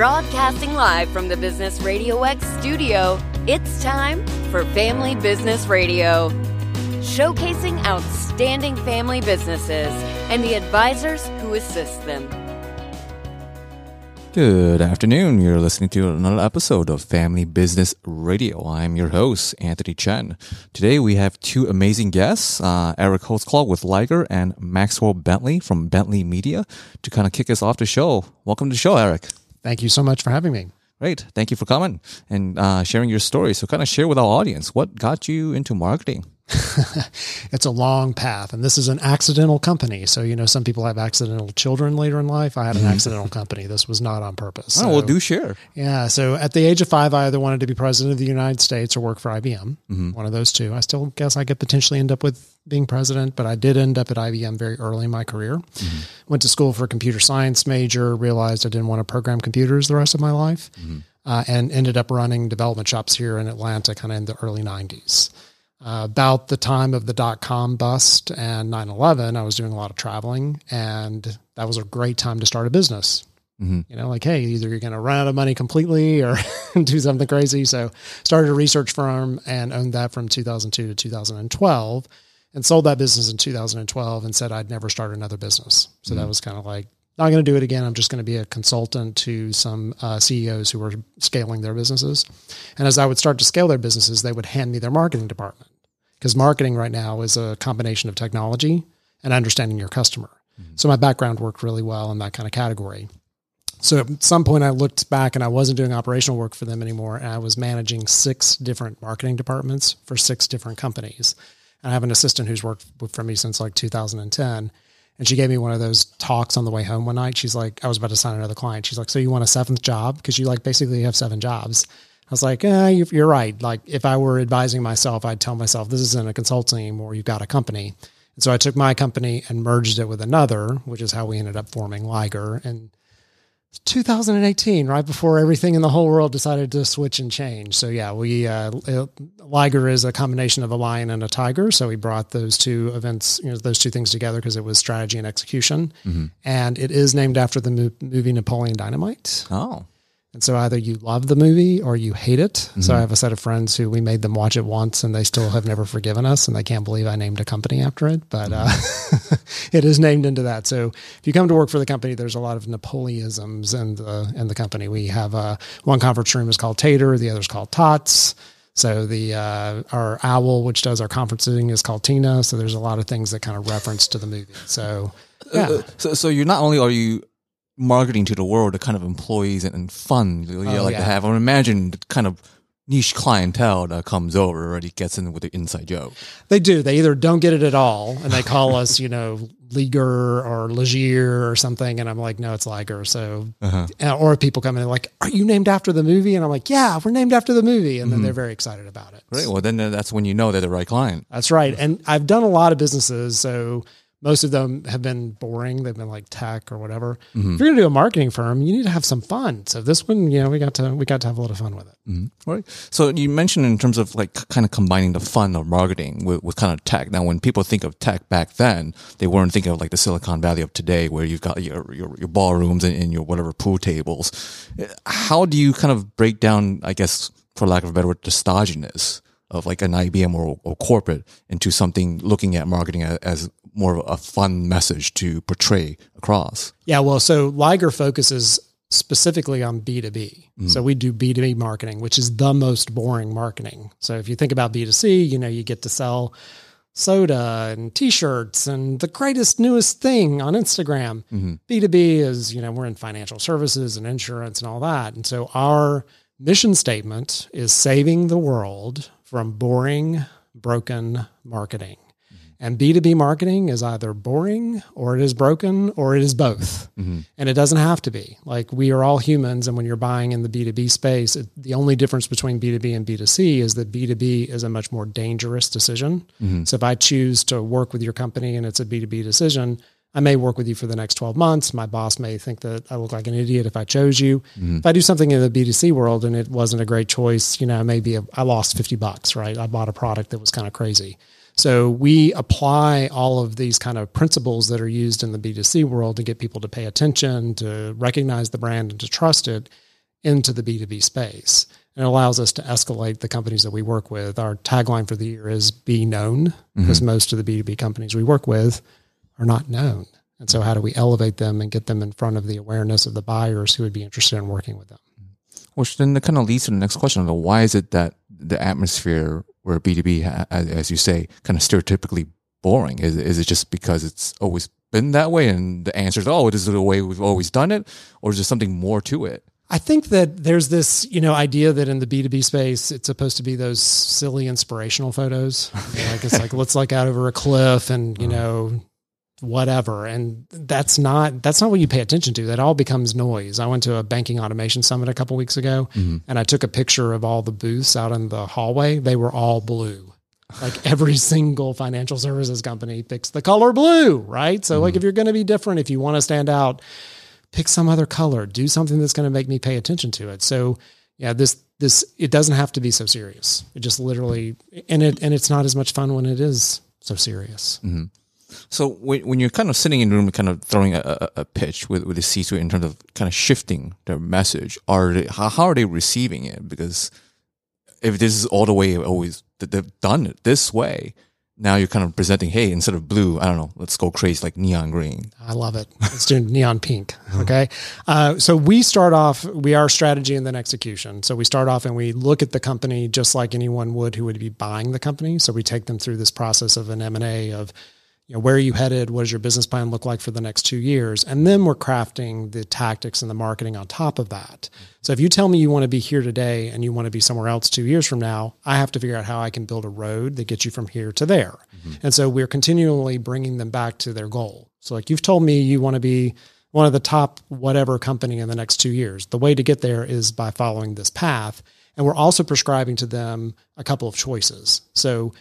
Broadcasting live from the Business Radio X studio, it's time for Family Business Radio. Showcasing outstanding family businesses and the advisors who assist them. Good afternoon. You're listening to another episode of Family Business Radio. I'm your host, Anthony Chen. Today we have two amazing guests, uh, Eric Holtzclaw with Liger and Maxwell Bentley from Bentley Media to kind of kick us off the show. Welcome to the show, Eric. Thank you so much for having me. Great. Thank you for coming and uh, sharing your story. So kind of share with our audience, what got you into marketing? it's a long path, and this is an accidental company. So you know, some people have accidental children later in life. I had an mm-hmm. accidental company. This was not on purpose. oh, well, do share. Yeah. So at the age of five, I either wanted to be president of the United States or work for IBM. Mm-hmm. One of those two. I still guess I could potentially end up with being president, but I did end up at IBM very early in my career. Mm-hmm. Went to school for a computer science major. Realized I didn't want to program computers the rest of my life, uh, and ended up running development shops here in Atlanta, kind of in the early '90s. Uh, about the time of the dot com bust and 9 11, I was doing a lot of traveling, and that was a great time to start a business. You know, like, hey, either you're going to run out of money completely or do something crazy. So, started a research firm and owned that from 2002 to 2012 and sold that business in 2012 and said I'd never start another business. So, that was kind of like, not going to do it again. I'm just going to be a consultant to some uh, CEOs who were scaling their businesses. And as I would start to scale their businesses, they would hand me their marketing department because marketing right now is a combination of technology and understanding your customer. Mm-hmm. So my background worked really well in that kind of category. So at some point, I looked back and I wasn't doing operational work for them anymore, and I was managing six different marketing departments for six different companies. And I have an assistant who's worked for me since like 2010. And she gave me one of those talks on the way home one night. She's like, I was about to sign another client. She's like, So you want a seventh job? Because you like basically have seven jobs. I was like, eh, you- you're right. Like if I were advising myself, I'd tell myself this isn't a consulting anymore. You've got a company. And so I took my company and merged it with another, which is how we ended up forming Liger. And 2018, right before everything in the whole world decided to switch and change. So yeah, we uh, Liger is a combination of a lion and a tiger. So we brought those two events, you know, those two things together because it was strategy and execution. And it is named after the movie Napoleon Dynamite. Oh, And so either you love the movie or you hate it. So I have a set of friends who we made them watch it once and they still have never forgiven us and they can't believe I named a company after it. But uh, it is named into that. So if you come to work for the company, there's a lot of Napoleonisms in the, in the company. We have uh, one conference room is called Tater, the other is called Tots. So the uh, our owl, which does our conferencing, is called Tina. So there's a lot of things that kind of reference to the movie. So yeah, so so you're not only are you marketing to the world the kind of employees and, and fun you Oh, like to have. I would imagine the kind of niche clientele that comes over already gets in with the inside joke. They do. They either don't get it at all and they call us, you know, Liger or Legier or something. And I'm like, no, it's Liger. So, Uh-huh. uh, or people come in and like, are you named after the movie? And I'm like, yeah, we're named after the movie. And then they're very excited about it. Right. Well, then uh, that's when you know they're the right client. That's right. And I've done a lot of businesses. So most of them have been boring. They've been like tech or whatever. Mm-hmm. If you're going to do a marketing firm, you need to have some fun. So this one, you know, we got to, we got to have a lot of fun with it. Mm-hmm. Right. So you mentioned in terms of like kind of combining the fun of marketing with, with kind of tech. Now, when people think of tech back then, they weren't thinking of like the Silicon Valley of today, where you've got your your, your ballrooms and, and your whatever pool tables. How do you kind of break down, I guess, for lack of a better word, the stodginess of like an IBM or, or corporate into something looking at marketing as, as more of a fun message to portray across? Yeah, well, so Liger focuses specifically on B2B. Mm-hmm. So we do B2B marketing, which is the most boring marketing. So if you think about B2C, you know, you get to sell soda and t-shirts and the greatest newest thing on Instagram. Mm-hmm. B2B is, you know, we're in financial services and insurance and all that. And so our mission statement is saving the world from boring, broken marketing. And B2B marketing is either boring or it is broken or it is both. Mm-hmm. And it doesn't have to be. Like we are all humans. And when you're buying in the B2B space, it, the only difference between B2B and B2C is that B2B is a much more dangerous decision. Mm-hmm. So if I choose to work with your company and it's a B2B decision, I may work with you for the next 12 months. My boss may think that I look like an idiot if I chose you. Mm-hmm. If I do something in the B2C world and it wasn't a great choice, you know, maybe a, I lost 50 bucks, right? I bought a product that was kind of crazy. So we apply all of these kind of principles that are used in the B2C world to get people to pay attention, to recognize the brand and to trust it. into the B2B space. And it allows us to escalate the companies that we work with. Our tagline for the year is be known mm-hmm. because most of the B2B companies we work with are not known. And so how do we elevate them and get them in front of the awareness of the buyers who would be interested in working with them? Which then kind of leads to the next question: of Why is it that the atmosphere where B two B, as you say, kind of stereotypically boring? Is is it just because it's always been that way, and the answer is, oh, it is the way we've always done it, or is there something more to it? I think that there's this, you know, idea that in the B2B space, it's supposed to be those silly inspirational photos. like it's like, let's like out over a cliff and, you uh-huh. know, whatever. And that's not, that's not what you pay attention to. That all becomes noise. I went to a banking automation summit a couple weeks ago mm-hmm. and I took a picture of all the booths out in the hallway. They were all blue. Like every single financial services company picks the color blue, right? So like mm-hmm. if you're going to be different, if you want to stand out, pick some other color, do something that's going to make me pay attention to it. So yeah, this this it doesn't have to be so serious. It just literally and it and it's not as much fun when it is so serious. Mm-hmm. So when, when you're kind of sitting in the room, kind of throwing a, a, a pitch with, with the C-suite in terms of kind of shifting their message, are they, how, how are they receiving it? Because if this is all the way always they've done it this way, now you're kind of presenting, hey, instead of blue, I don't know, let's go crazy like neon green. I love it. Let's do neon pink. Okay. Uh, so we start off, we are strategy and then execution. So we start off and we look at the company just like anyone would who would be buying the company. So we take them through this process of an M&A of, you know, where are you headed? What does your business plan look like for the next two years? And then we're crafting the tactics and the marketing on top of that. So if you tell me you want to be here today and you want to be somewhere else two years from now, I have to figure out how I can build a road that gets you from here to there. Mm-hmm. And so we're continually bringing them back to their goal. So like you've told me you want to be one of the top whatever company in the next two years. The way to get there is by following this path. And we're also prescribing to them a couple of choices. So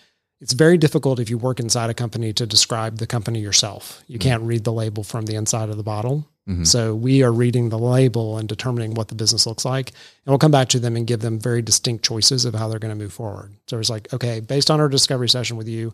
it's very difficult if you work inside a company to describe the company yourself. You mm-hmm. can't read the label from the inside of the bottle. Mm-hmm. So we are reading the label and determining what the business looks like. And we'll come back to them and give them very distinct choices of how they're going to move forward. So it's like, okay, based on our discovery session with you,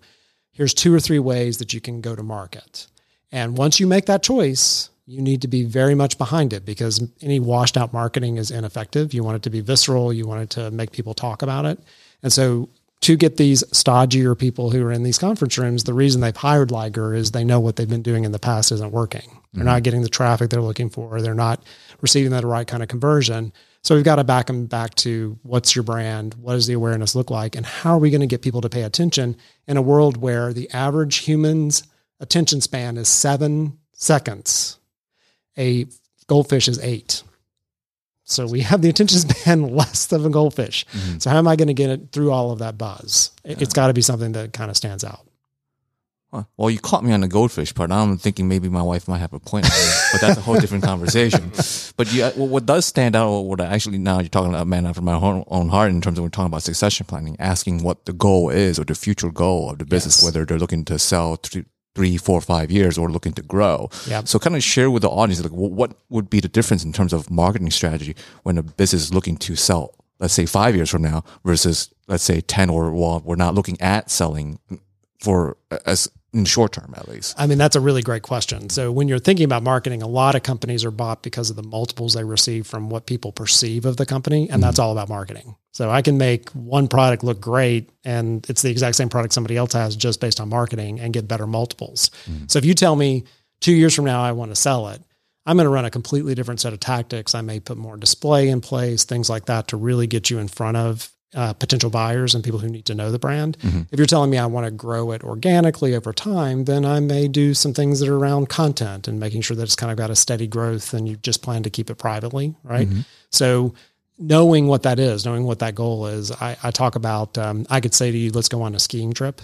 here's two or three ways that you can go to market. And once you make that choice, you need to be very much behind it because any washed out marketing is ineffective. You want it to be visceral, you want it to make people talk about it. And so to get these stodgier people who are in these conference rooms, the reason they've hired Liger is they know what they've been doing in the past isn't working. They're mm-hmm. not getting the traffic they're looking for. They're not receiving that right kind of conversion. So we've got to back them back to what's your brand? What does the awareness look like? And how are we going to get people to pay attention in a world where the average human's attention span is seven seconds? A goldfish is eight. So we have the attention span less than a goldfish. Mm-hmm. So how am I going to get it through all of that buzz? It, It's got to be something that kind of stands out. Well, you caught me on the goldfish part. I'm thinking maybe my wife might have a point, but that's a whole different conversation. But yeah, uh, what what does stand out, what I actually now you're talking about man after my own, heart in terms of we're talking about succession planning, asking what the goal is or the future goal of the business, Yes. whether they're looking to sell three, three, four, five years or looking to grow. Yep. So kind of share with the audience, like what would be the difference in terms of marketing strategy when a business is looking to sell, let's say five years from now versus let's say 10 or well, we're not looking at selling for as in the short term at least. I mean, that's a really great question. So when you're thinking about marketing, a lot of companies are bought because of the multiples they receive from what people perceive of the company. And mm-hmm. that's all about marketing. So I can make one product look great and it's the exact same product somebody else has just based on marketing and get better multiples. Mm-hmm. So if you tell me two years from now, I want to sell it, I'm going to run a completely different set of tactics. I may put more display in place, things like that to really get you in front of uh, potential buyers and people who need to know the brand. Mm-hmm. If you're telling me I want to grow it organically over time, then I may do some things that are around content and making sure that it's kind of got a steady growth and you just plan to keep it privately, right? Mm-hmm. So knowing what that is, knowing what that goal is, I, I talk about, um, I could say to you, let's go on a skiing trip.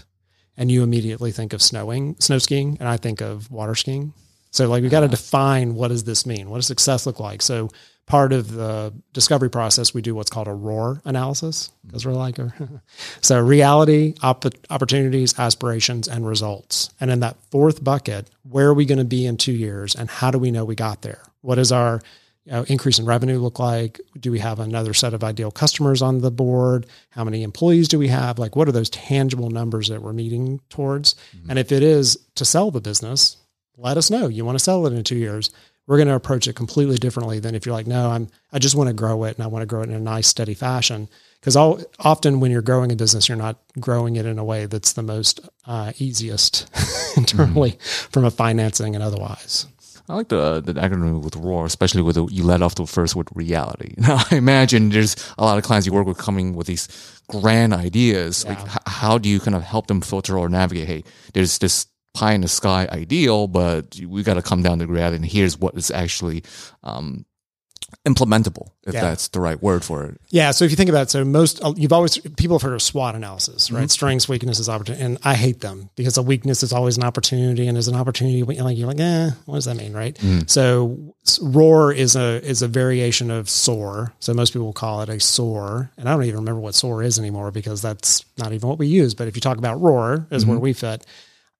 And you immediately think of snowing, snow skiing, and I think of water skiing. So like we got to define what does this mean? What does success look like? So part of the discovery process, we do what's called a ROAR analysis because we're like, so reality, op- opportunities, aspirations, and results. And in that fourth bucket, where are we going to be in two years, and how do we know we got there? What is our you know, increase in revenue look like? Do we have another set of ideal customers on the board? How many employees do we have? Like, what are those tangible numbers that we're meeting towards? And if it is to sell the business, let us know you want to sell it in two years. we're going to approach it completely differently than if you're like, no, I'm, I just want to grow it and I want to grow it in a nice, steady fashion. Because often when you're growing a business, you're not growing it in a way that's the most uh, easiest internally mm-hmm. from a financing and otherwise. I like the the acronym with ROAR, especially with the, you let off the first with reality. Now, I imagine there's a lot of clients you work with coming with these grand ideas. Yeah. Like, h- how do you kind of help them filter or navigate? Hey, there's this pie in the sky ideal, but we got to come down to reality. And here's what is actually um, implementable if yeah. that's the right word for it yeah so if you think about it so most you've always people have heard of swot analysis right mm-hmm. strengths weaknesses opportunity and i hate them because a weakness is always an opportunity and there's an opportunity like you're like eh what does that mean right mm. so roar is a is a variation of soar so most people call it a soar and i don't even remember what soar is anymore because that's not even what we use but if you talk about roar is mm-hmm. where we fit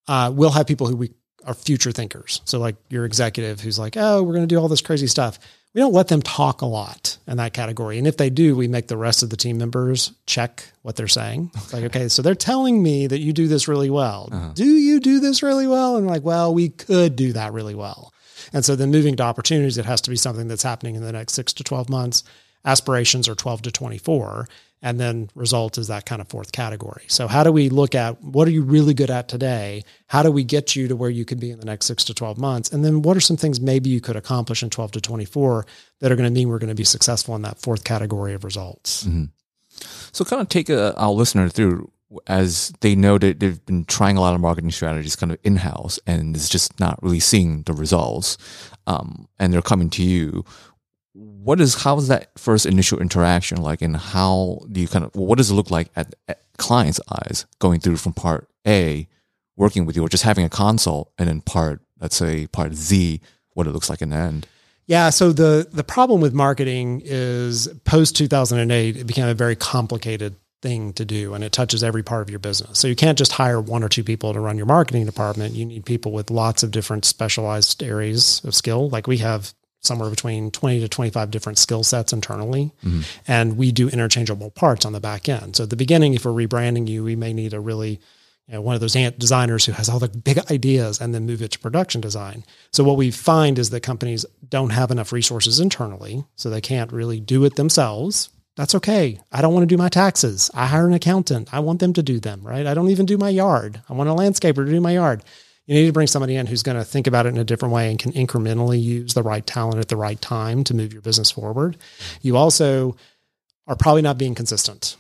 uh, we'll have people who we are future thinkers so like your executive who's like oh we're going to do all this crazy stuff we don't let them talk a lot in that category. And if they do, we make the rest of the team members check what they're saying. It's like, okay, so they're telling me that you do this really well. Uh-huh. Do you do this really well? And like, well, we could do that really well. And so then moving to opportunities, it has to be something that's happening in the next six to 12 months. Aspirations are 12 to 24 and then result is that kind of fourth category. So how do we look at what are you really good at today? How do we get you to where you could be in the next 6 to 12 months? And then what are some things maybe you could accomplish in 12 to 24 that are going to mean we're going to be successful in that fourth category of results? Mm-hmm. So kind of take a, our listener through as they know that they've been trying a lot of marketing strategies kind of in-house and it's just not really seeing the results um, and they're coming to you what is how is that first initial interaction like and how do you kind of what does it look like at, at clients eyes going through from part a working with you or just having a consult and then part let's say part z what it looks like in the end? Yeah so the the problem with marketing is post 2008 it became a very complicated thing to do and it touches every part of your business. So you can't just hire one or two people to run your marketing department. You need people with lots of different specialized areas of skill. Like we have somewhere between 20 to 25 different skill sets internally. Mm-hmm. And we do interchangeable parts on the back end. So at the beginning, if we're rebranding you, we may need a really, you know, one of those ant designers who has all the big ideas and then move it to production design. So what we find is that companies don't have enough resources internally, so they can't really do it themselves. That's okay. I don't want to do my taxes. I hire an accountant. I want them to do them, right? I don't even do my yard. I want a landscaper to do my yard you need to bring somebody in who's going to think about it in a different way and can incrementally use the right talent at the right time to move your business forward. You also are probably not being consistent.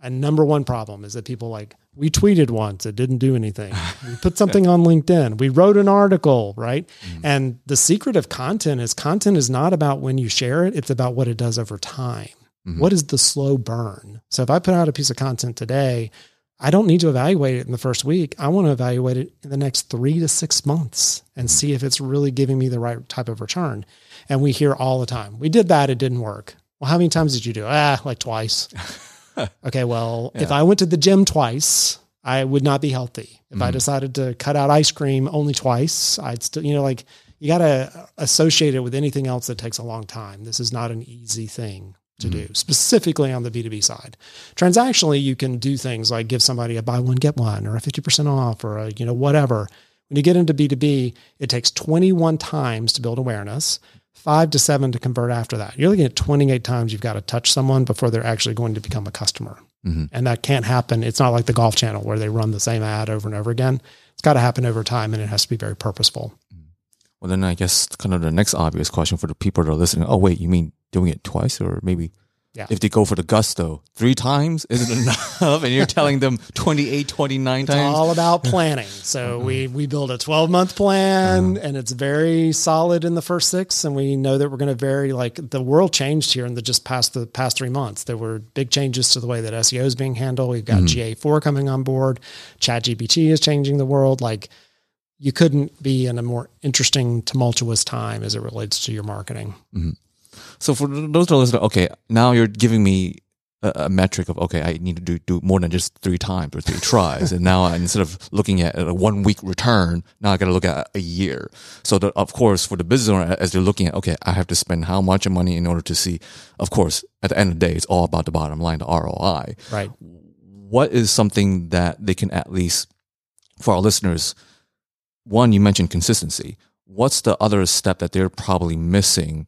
A number one problem is that people like, we tweeted once, it didn't do anything. We put something on LinkedIn, we wrote an article, right? Mm-hmm. And the secret of content is content is not about when you share it, it's about what it does over time. Mm-hmm. What is the slow burn? So if I put out a piece of content today, I don't need to evaluate it in the first week. I want to evaluate it in the next three to six months and mm-hmm. see if it's really giving me the right type of return. And we hear all the time, we did that, it didn't work. Well, how many times did you do? Ah, like twice. okay, well, yeah. if I went to the gym twice, I would not be healthy. If mm-hmm. I decided to cut out ice cream only twice, I'd still, you know, like you got to associate it with anything else that takes a long time. This is not an easy thing to mm-hmm. do, specifically on the B2B side. Transactionally, you can do things like give somebody a buy one, get one, or a 50% off, or a, you know, whatever. When you get into B2B, it takes 21 times to build awareness, five to seven to convert after that. You're looking at 28 times you've got to touch someone before they're actually going to become a customer. Mm-hmm. And that can't happen. It's not like the golf channel where they run the same ad over and over again. It's got to happen over time and it has to be very purposeful. Well, then I guess kind of the next obvious question for the people that are listening. Oh, wait, you mean doing it twice or maybe yeah. If they go for the gusto three times, is it enough? and you're telling them 28, 29 it's times? all about planning. So uh-huh. we, we build a 12 month plan uh-huh. and it's very solid in the first six. And we know that we're going to vary like the world changed here in the just past the past three months. There were big changes to the way that SEO is being handled. We've got mm-hmm. GA4 coming on board. Chat GPT is changing the world. Like you couldn't be in a more interesting, tumultuous time as it relates to your marketing. So for those that listen, okay, now you're giving me a, a, metric of okay, I need to do, do more than just three times or three tries, and now I, instead of looking at a one week return, now I got to look at a year. So that of course for the business owner, as they're looking at okay, I have to spend how much money in order to see. Of course, at the end of the day, it's all about the bottom line, the ROI. Right. What is something that they can at least for our listeners? One, you mentioned consistency what's the other step that they're probably missing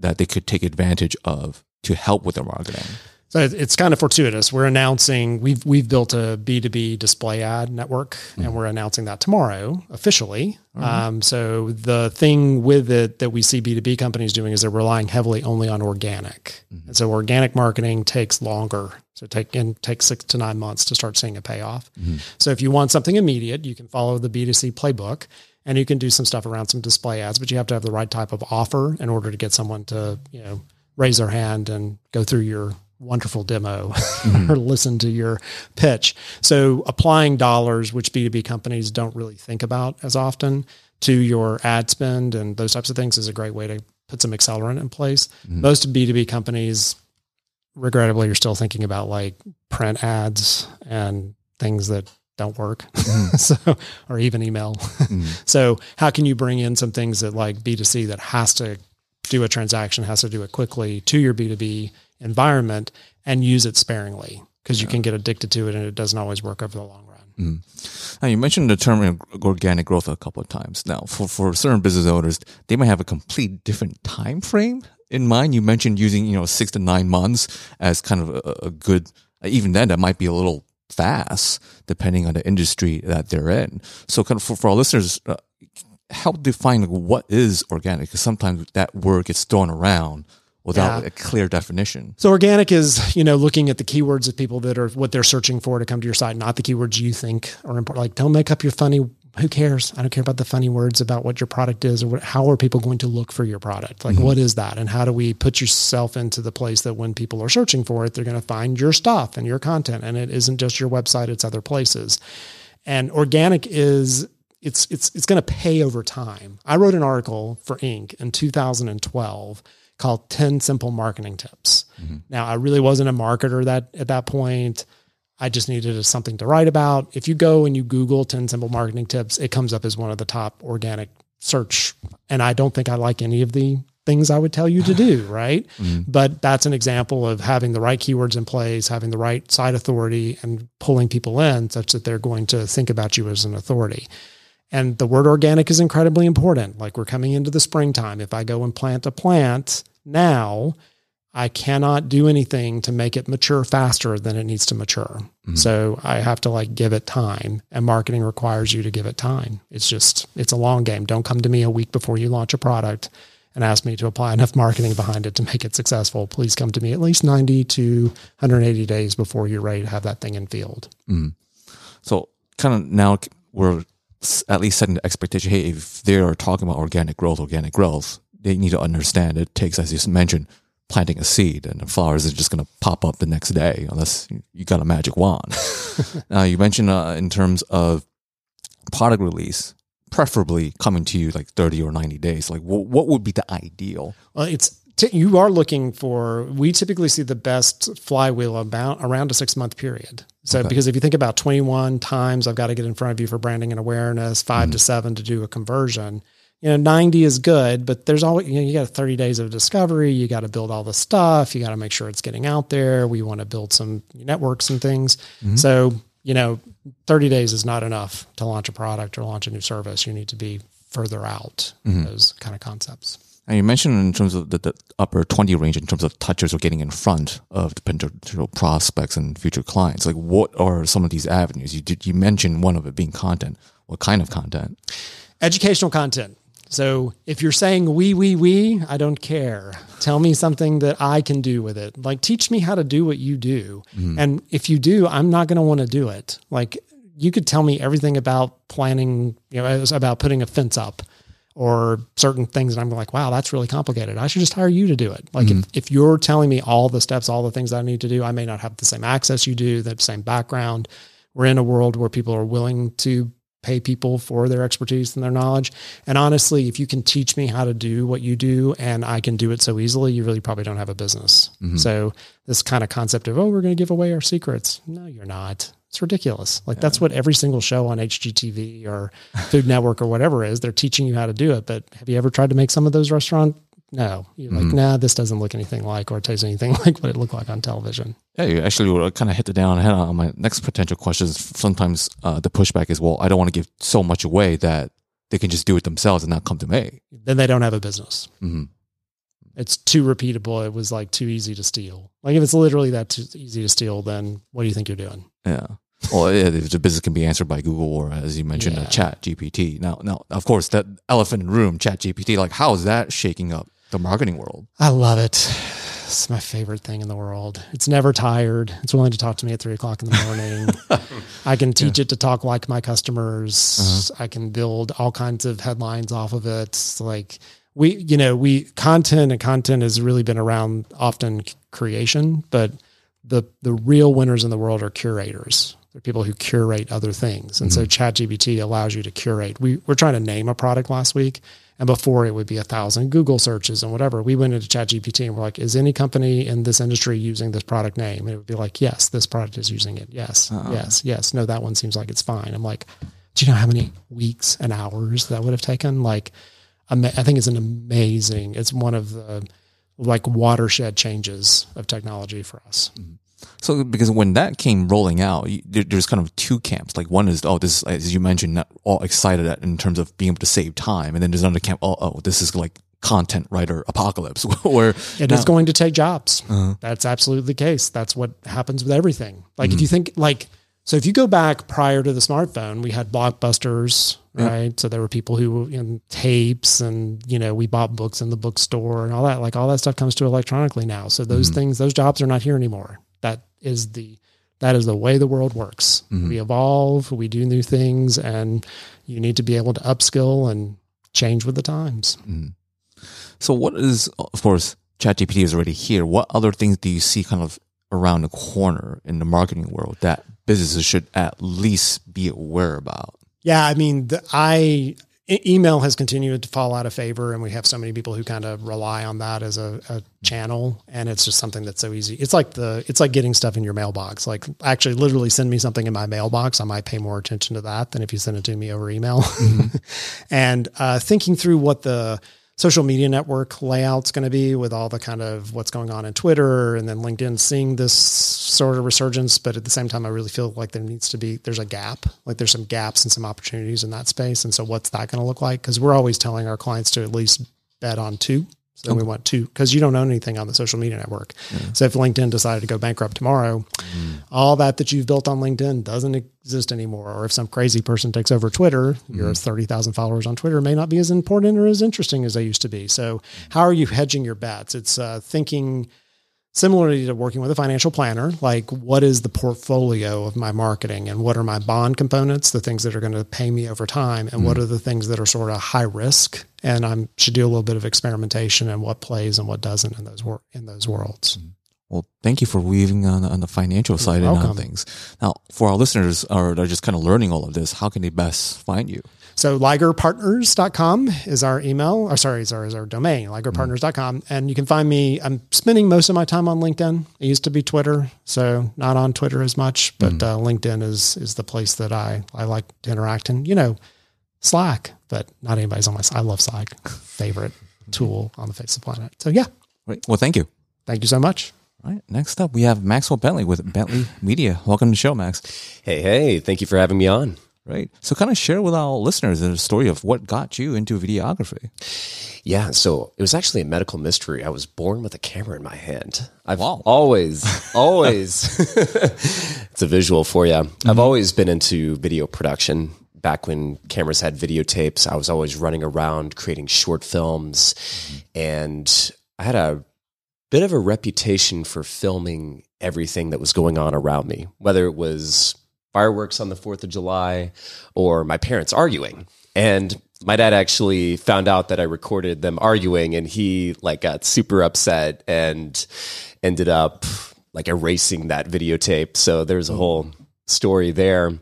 that they could take advantage of to help with their marketing? So it's kind of fortuitous. We're announcing we've we've built a B two B display ad network, mm-hmm. and we're announcing that tomorrow officially. Mm-hmm. Um, so the thing with it that we see B two B companies doing is they're relying heavily only on organic, mm-hmm. and so organic marketing takes longer. So take and takes six to nine months to start seeing a payoff. Mm-hmm. So if you want something immediate, you can follow the B two C playbook, and you can do some stuff around some display ads, but you have to have the right type of offer in order to get someone to you know raise their hand and go through your wonderful demo mm-hmm. or listen to your pitch. So applying dollars, which B2B companies don't really think about as often to your ad spend and those types of things is a great way to put some accelerant in place. Mm-hmm. Most B2B companies, regrettably, are still thinking about like print ads and things that don't work. Mm-hmm. so, or even email. Mm-hmm. so how can you bring in some things that like B2C that has to do a transaction, has to do it quickly to your B2B environment and use it sparingly because you can get addicted to it and it doesn't always work over the long run. Mm. Now you mentioned the term organic growth a couple of times. Now, for, for certain business owners, they might have a complete different time frame in mind. You mentioned using you know six to nine months as kind of a, a good. Even then, that might be a little fast depending on the industry that they're in. So, kind of for, for our listeners, uh, help define what is organic because sometimes that word gets thrown around without yeah. a clear definition. So organic is, you know, looking at the keywords of people that are what they're searching for to come to your site, not the keywords you think are important. Like don't make up your funny who cares? I don't care about the funny words about what your product is or what, how are people going to look for your product? Like mm-hmm. what is that? And how do we put yourself into the place that when people are searching for it, they're going to find your stuff and your content and it isn't just your website, it's other places. And organic is it's it's it's going to pay over time. I wrote an article for Inc in 2012 called 10 simple marketing tips. Mm-hmm. Now, I really wasn't a marketer that at that point. I just needed something to write about. If you go and you Google 10 simple marketing tips, it comes up as one of the top organic search. And I don't think I like any of the things I would tell you to do, right? Mm-hmm. But that's an example of having the right keywords in place, having the right site authority, and pulling people in such that they're going to think about you as an authority. And the word organic is incredibly important. Like we're coming into the springtime. If I go and plant a plant now, I cannot do anything to make it mature faster than it needs to mature. Mm-hmm. So I have to like give it time and marketing requires you to give it time. It's just, it's a long game. Don't come to me a week before you launch a product and ask me to apply enough marketing behind it to make it successful. Please come to me at least 90 to 180 days before you're ready to have that thing in field. Mm. So kind of now we're at least setting the expectation. Hey, if they're talking about organic growth, organic growth, they need to understand it takes, as you mentioned, planting a seed and the flowers are just going to pop up the next day unless you got a magic wand. now you mentioned uh, in terms of product release, preferably coming to you like 30 or 90 days. Like what, what would be the ideal? Well, it's, you are looking for we typically see the best flywheel about around a six month period so okay. because if you think about 21 times i've got to get in front of you for branding and awareness 5 mm-hmm. to seven to do a conversion you know 90 is good but there's always you know you got 30 days of discovery you got to build all the stuff you got to make sure it's getting out there we want to build some networks and things. Mm-hmm. so you know 30 days is not enough to launch a product or launch a new service you need to be further out mm-hmm. those kind of concepts. And you mentioned in terms of the, the, upper 20 range in terms of touches or getting in front of the potential prospects and future clients. Like what are some of these avenues? You did you mentioned one of it being content. What kind of content? Educational content so if you're saying we, we, we, I don't care. Tell me something that I can do with it. Like teach me how to do what you do. Mm. And if you do, I'm not going to want to do it. Like you could tell me everything about planning, you know, about putting a fence up or certain things. And I'm like, wow, that's really complicated. I should just hire you to do it. Like mm. if, if you're telling me all the steps, all the things that I need to do, I may not have the same access you do, the same background. We're in a world where people are willing to pay people for their expertise and their knowledge. And honestly, if you can teach me how to do what you do and I can do it so easily, you really probably don't have a business. Mm-hmm. So this kind of concept of, oh, we're going to give away our secrets. No, you're not. It's ridiculous. Like yeah. that's what every single show on HGTV or Food Network or whatever is. They're teaching you how to do it. But have you ever tried to make some of those restaurant no, you're mm-hmm. like, nah, this doesn't look anything like or taste anything like what it looked like on television. Yeah, you actually kind of hit the down head on my next potential question. Is sometimes uh, the pushback is, well, I don't want to give so much away that they can just do it themselves and not come to me. then they don't have a business. Mhm. It's too repeatable. It was like too easy to steal. Like if it's literally that too easy to steal, then what do you think you're doing? Yeah. Well, yeah, the business can be answered by Google or, as you mentioned, Yeah. uh, Chat GPT. Now, now, of course, that elephant in the room, Chat GPT. Like, how is that shaking up the marketing world? I love it. It's my favorite thing in the world. It's never tired. It's willing to talk to me at three o'clock in the morning. I can teach it to talk like my customers. Uh-huh. I can build all kinds of headlines off of it. It's like we, you know, we content and content has really been around often creation, but the the real winners in the world are curators. They're people who curate other things. And so mm-hmm. ChatGPT allows you to curate. We we're trying to name a product last week. And before it would be a thousand Google searches and whatever. We went into ChatGPT and we're like, is any company in this industry using this product name? And it would be like, yes, this product is using it. Yes, uh-huh. yes, yes. No, that one seems like it's fine. I'm like, do you know how many weeks and hours that would have taken? Like, I think it's an amazing, it's one of the like watershed changes of technology for us. Mm-hmm. So, because when that came rolling out, you, there, there's kind of two camps. Like one is, oh, this, as you mentioned, not all excited at in terms of being able to save time, and then there's another camp. Oh, oh, this is like content writer apocalypse, where It is going to take jobs. Uh-huh. That's absolutely the case. That's what happens with everything. Like if you mm. think like so if you go back prior to the smartphone, we had blockbusters, right? So there were people who you know, tapes and you know, we bought books in the bookstore and all that. Like all that stuff comes to electronically now. So those mm. things, those jobs are not here anymore. That is the that is the way the world works. Mm-hmm. We evolve, we do new things, and you need to be able to upskill and change with the times. Mm-hmm. So what is, of course, ChatGPT is already here. What other things do you see kind of around the corner in the marketing world that businesses should at least be aware about? Yeah, I mean, the, I email has continued to fall out of favor, and we have so many people who kind of rely on that as a, a channel, and it's just something that's so easy. It's like the it's like getting stuff in your mailbox. Like actually, literally send me something in my mailbox. I might pay more attention to that than if you send it to me over email. and uh, thinking through what the social media network layout's going to be with all the kind of what's going on in Twitter and then LinkedIn seeing this sort of resurgence, but at the same time, I really feel like there needs to be there's a gap, like there's some gaps and some opportunities in that space. And so, what's that going to look like? Because we're always telling our clients to at least bet on two. So we want two because you don't own anything on the social media network. So if LinkedIn decided to go bankrupt tomorrow, all that that you've built on LinkedIn doesn't exist anymore. Or if some crazy person takes over Twitter, your 30,000 followers on Twitter may not be as important or as interesting as they used to be. So how are you hedging your bets? It's uh, thinking similarly to working with a financial planner, like what is the portfolio of my marketing and what are my bond components, the things that are going to pay me over time, and what mm-hmm. are the things that are sort of high risk. And I should do a little bit of experimentation and what plays and what doesn't in those wor- in those worlds. Mm-hmm. Well, thank you for weaving on, on the financial side and on things. Now, for our listeners are, are just kind of learning all of this, how can they best find you? So ligerpartners.com is our email, or sorry, is our, is our domain, ligerpartners.com. And you can find me, I'm spending most of my time on LinkedIn. It used to be Twitter, so not on Twitter as much, but uh, LinkedIn is, is the place that I, I like to interact And, you know, Slack, but not anybody's on my, side. I love Slack, favorite tool on the face of the planet. So yeah, Right. Well, thank you. thank you so much. All right. Next up, we have Maxwell Bentley with Bentley Media. Welcome to the show, Max. Hey, hey, thank you for having me on. Right. So, kind of share with our listeners the story of what got you into videography. Yeah, so it was actually a medical mystery. I was born with a camera in my hand. I've Wow. always, always, it's a visual for you. I've mm-hmm. always been into video production. Back when cameras had videotapes, I was always running around creating short films. Mm-hmm. And I had a bit of a reputation for filming everything that was going on around me, whether it was fireworks on the 4th of July or my parents arguing. And my dad actually found out that I recorded them arguing and he like got super upset and ended up like erasing that videotape. So there's a whole story there.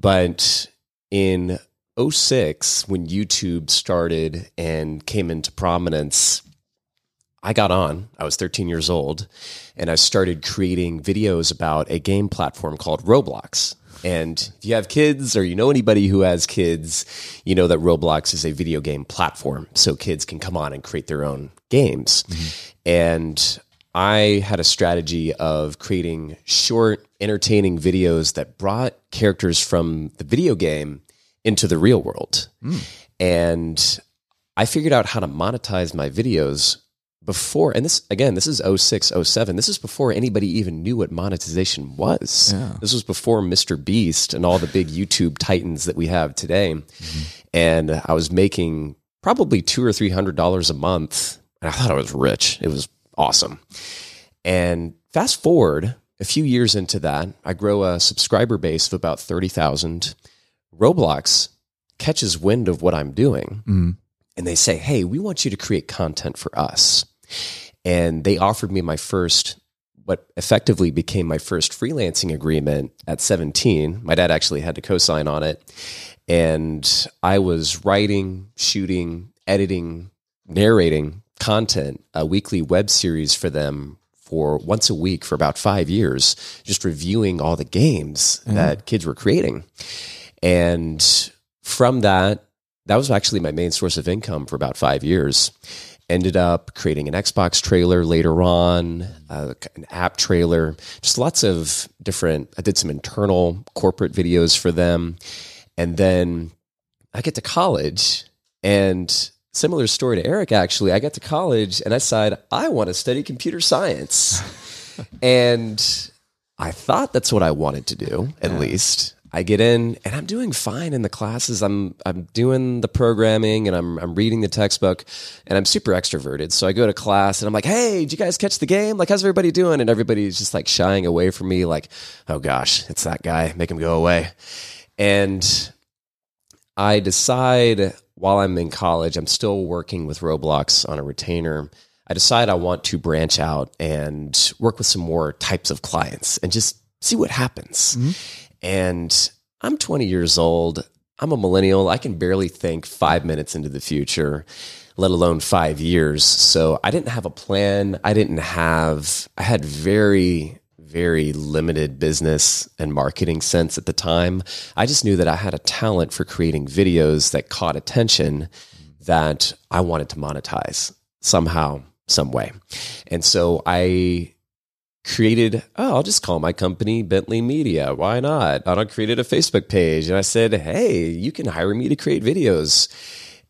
But in 06 when YouTube started and came into prominence, I got on. I was 13 years old, and I started creating videos about a game platform called Roblox. And if you have kids or you know anybody who has kids, you know that Roblox is a video game platform. So kids can come on and create their own games. And I had a strategy of creating short, entertaining videos that brought characters from the video game into the real world. Hmm. And I figured out how to monetize my videos before and this again this is 06 07 this is before anybody even knew what monetization was. Yeah. this was before mr beast and all the big youtube titans that we have today. Mm-hmm. And i was making probably two or three hundred dollars a month and i thought i was rich. It was awesome. And fast forward a few years into that i grow a subscriber base of about 30000 roblox catches wind of what i'm doing mm-hmm. and they say, Hey, we want you to create content for us. And they offered me my first, what effectively became my first freelancing agreement at 17. My dad actually had to co sign on it. And I was writing, shooting, editing, narrating content, a weekly web series for them for once a week for about five years, just reviewing all the games mm-hmm. that kids were creating. And from that, that was actually my main source of income for about five years. Ended up creating an Xbox trailer later on, uh, an app trailer, just lots of different. I did some internal corporate videos for them. And then I get to college and similar story to Eric, actually. I got to college and I decided I want to study computer science. and I thought that's what I wanted to do, at least. I get in and I'm doing fine in the classes. I'm I'm doing the programming and I'm I'm reading the textbook and I'm super extroverted. So I go to class and I'm like, "Hey, did you guys catch the game? Like how's everybody doing?" And everybody's just like shying away from me like, "Oh gosh, it's that guy. Make him go away." And I decide while I'm in college, I'm still working with Roblox on a retainer. I decide I want to branch out and work with some more types of clients and just see what happens. Mm-hmm. And I'm 20 years old. I'm a millennial. I can barely think five minutes into the future, let alone five years. So I didn't have a plan. I didn't have, I had very, very limited business and marketing sense at the time. I just knew that I had a talent for creating videos that caught attention that I wanted to monetize somehow, some way. And so I created, oh, I'll just call my company Bentley Media. Why not? And I created a Facebook page and I said, hey, you can hire me to create videos.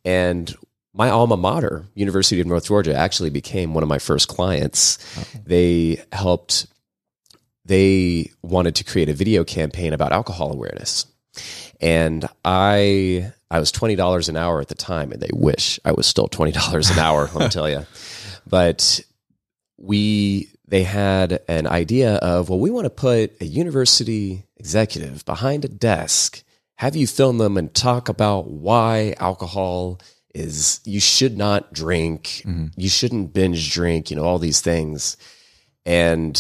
And my alma mater, University of North Georgia, actually became one of my first clients. They helped, they wanted to create a video campaign about alcohol awareness. And I, I was twenty dollars an hour at the time, and they wish I was still twenty dollars an hour. let me tell you, but we they had an idea of well we want to put a university executive behind a desk have you film them and talk about why alcohol is you should not drink mm-hmm. you shouldn't binge drink you know all these things. And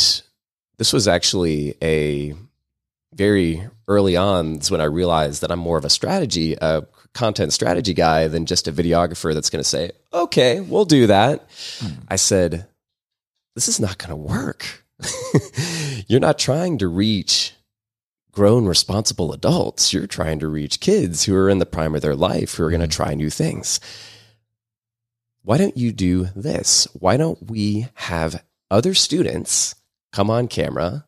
this was actually a very early on is when I realized that I'm more of a strategy, a content strategy guy than just a videographer that's going to say, okay, we'll do that. Hmm. I said, this is not going to work. You're not trying to reach grown, responsible adults. You're trying to reach kids who are in the prime of their life who are going to mm-hmm. try new things. Why don't you do this? Why don't we have other students come on camera,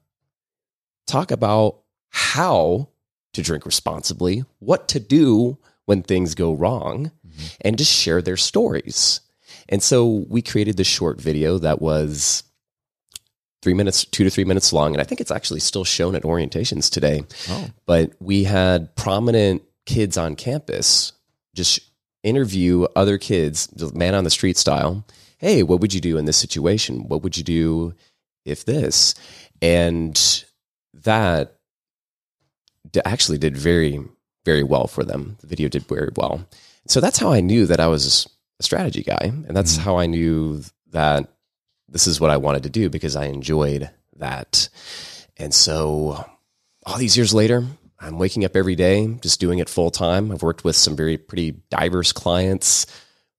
talk about how to drink responsibly, what to do when things go wrong, mm-hmm. and just share their stories. And so we created this short video that was three minutes, two to three minutes long. And I think it's actually still shown at orientations today. Oh. But we had prominent kids on campus just interview other kids, man on the street style. Hey, what would you do in this situation? What would you do if this? And that actually did very, very well for them. The video did very well. So that's how I knew that I was a strategy guy. And that's mm-hmm. how I knew that this is what I wanted to do because I enjoyed that. And so all these years later, I'm waking up every day, just doing it full time. I've worked with some very pretty diverse clients.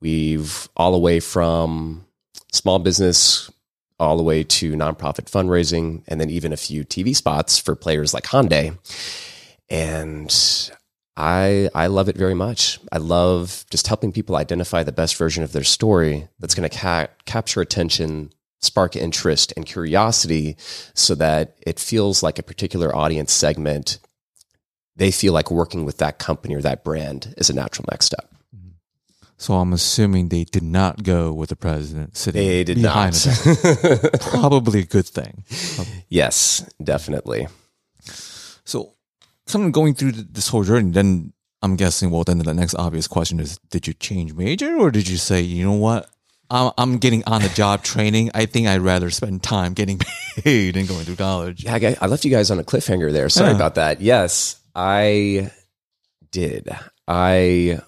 We've all the way from small business all the way to nonprofit fundraising, and then even a few TV spots for players like Hyundai. And I I love it very much. I love just helping people identify the best version of their story that's going to ca- capture attention, spark interest and curiosity, so that it feels like a particular audience segment. They feel like working with that company or that brand is a natural next step. Mm-hmm. So I'm assuming they did not go with the president sitting They did behind not. Probably a good thing. Yes, definitely. So, of going through this whole journey, then I'm guessing, well, then the next obvious question is did you change major or did you say, you know what? I'm, I'm getting on the job training. I think I'd rather spend time getting paid than going through college. Yeah, I, I left you guys on a cliffhanger there. Sorry Yeah. about that. Yes, I did. I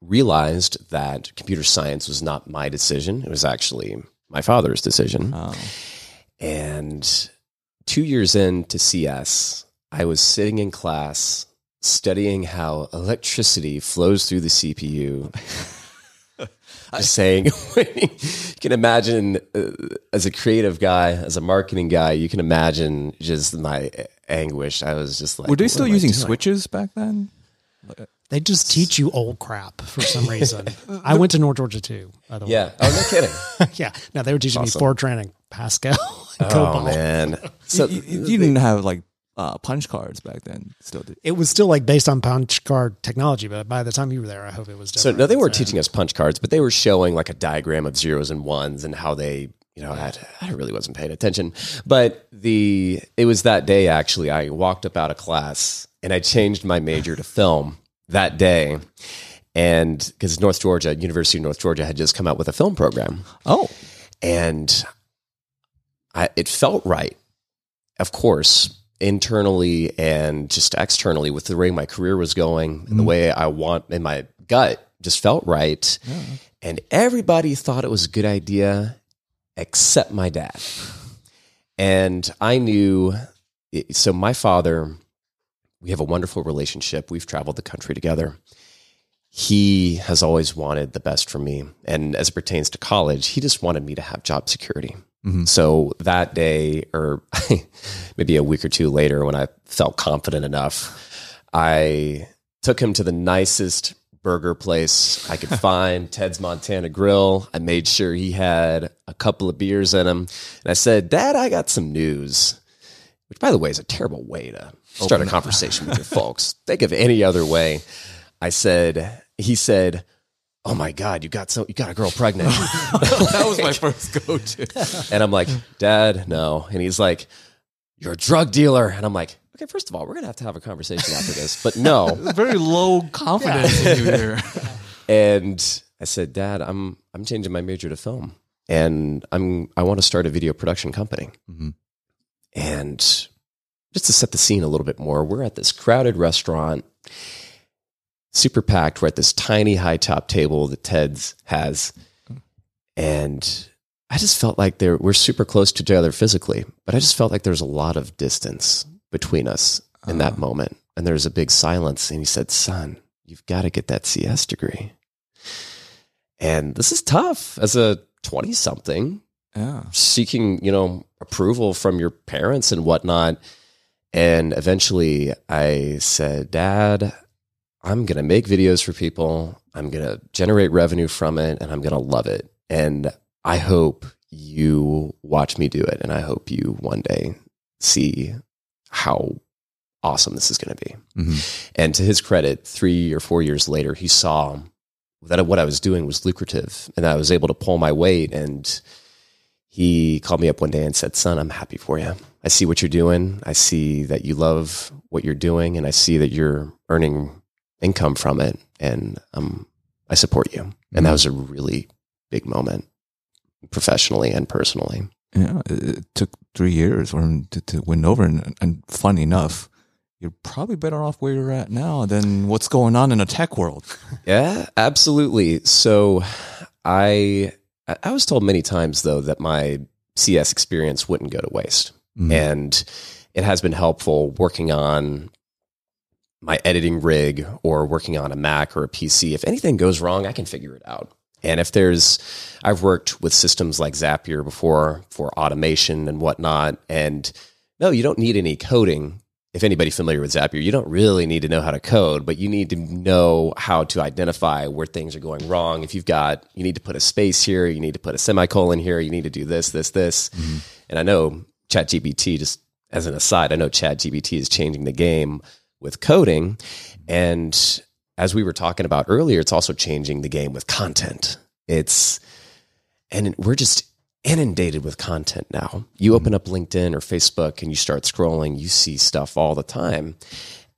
realized that computer science was not my decision. It was actually my father's decision. Oh. And two years into CS, I was sitting in class studying how electricity flows through the CPU. Just saying, you can imagine uh, as a creative guy, as a marketing guy, you can imagine just my anguish. I was just like, Were they still am using switches back then? They just teach you old crap for some reason. I went to North Georgia too, by the way. Yeah. Oh, no kidding. yeah. No, they were teaching Awesome. me Fortran and Pascal and oh, COBOL. man. So you, you- you didn't have like uh, punch cards back then. Still did. It was still like based on punch card technology, but by the time you were there, I hope it was So no, they weren't teaching us punch cards, but they were showing like a diagram of zeros and ones and how they, you know, I, I really wasn't paying attention. But the it was that day actually. I walked up out of class and I changed my major to film that day, and because North Georgia, University of North Georgia, had just come out with a film program, Oh, and I, it felt right. Of course, internally and just externally, with the way my career was going and the mm-hmm. way I want, and my gut just felt right. And everybody thought it was a good idea, except my dad. And I knew. So my father, we have a wonderful relationship. We've traveled the country together he has always wanted the best for me. And as it pertains to college, he just wanted me to have job security. So that day, or maybe a week or two later, when I felt confident enough, I took him to the nicest burger place I could find, Ted's Montana Grill. I made sure he had a couple of beers in him. And I said, Dad, I got some news. Which, by the way, is a terrible way to start a conversation with your folks. Think of any other way. I said, he said, "Oh my God, you got so you got a girl pregnant," that was my first go to. and I'm like, "Dad, no," and he's like, "You're a drug dealer," and I'm like, "Okay, first of all, we're gonna have to have a conversation after this, but no." Very low confidence in you here. And I said, "Dad, I'm I'm changing my major to film, and I'm I want to start a video production company." Mhm. And just to set the scene a little bit more, we're at this crowded restaurant, super packed. We're at this tiny high top table that Ted's has, and I just felt like there we're super close to each other physically, but I just felt like there's a lot of distance between us in that uh-huh. moment. And there's a big silence, and he said, "Son, you've got to get that CS degree." And this is tough as a 20 something Yeah. seeking, you know, approval from your parents and whatnot. And eventually I said, Dad, I'm going to make videos for people. I'm going to generate revenue from it and I'm going to love it. And I hope you watch me do it. And I hope you one day see how awesome this is going to be. Mhm. And to his credit, three or four years later, he saw that what I was doing was lucrative and I was able to pull my weight. And he called me up one day and said, Son, I'm happy for you. I see what you're doing. I see that you love what you're doing and I see that you're earning income from it. And um, I support you. And that was a really big moment professionally and personally. Yeah, it, took three years for him to, to win over, and, and funny enough, you're probably better off where you're at now than what's going on in the tech world. Yeah, absolutely. So I I- was told many times though that my CS experience wouldn't go to waste. Mhm. And it has been helpful working on my editing rig or working on a Mac or a PC. If anything goes wrong, I can figure it out. And if there's, I've worked with systems like Zapier before for automation and whatnot. And no, you don't need any coding. If anybody familiar with Zapier, you don't really need to know how to code, but you need to know how to identify where things are going wrong. If you've got, you need to put a space here, you need to put a semicolon here, you need to do this, this, this. Mm-hmm. And I know ChatGPT, just as an aside, I know ChatGPT is changing the game with coding. And as we were talking about earlier, it's also changing the game with content. It's, and we're just inundated with content now. You open up LinkedIn or Facebook and you start scrolling, you see stuff all the time.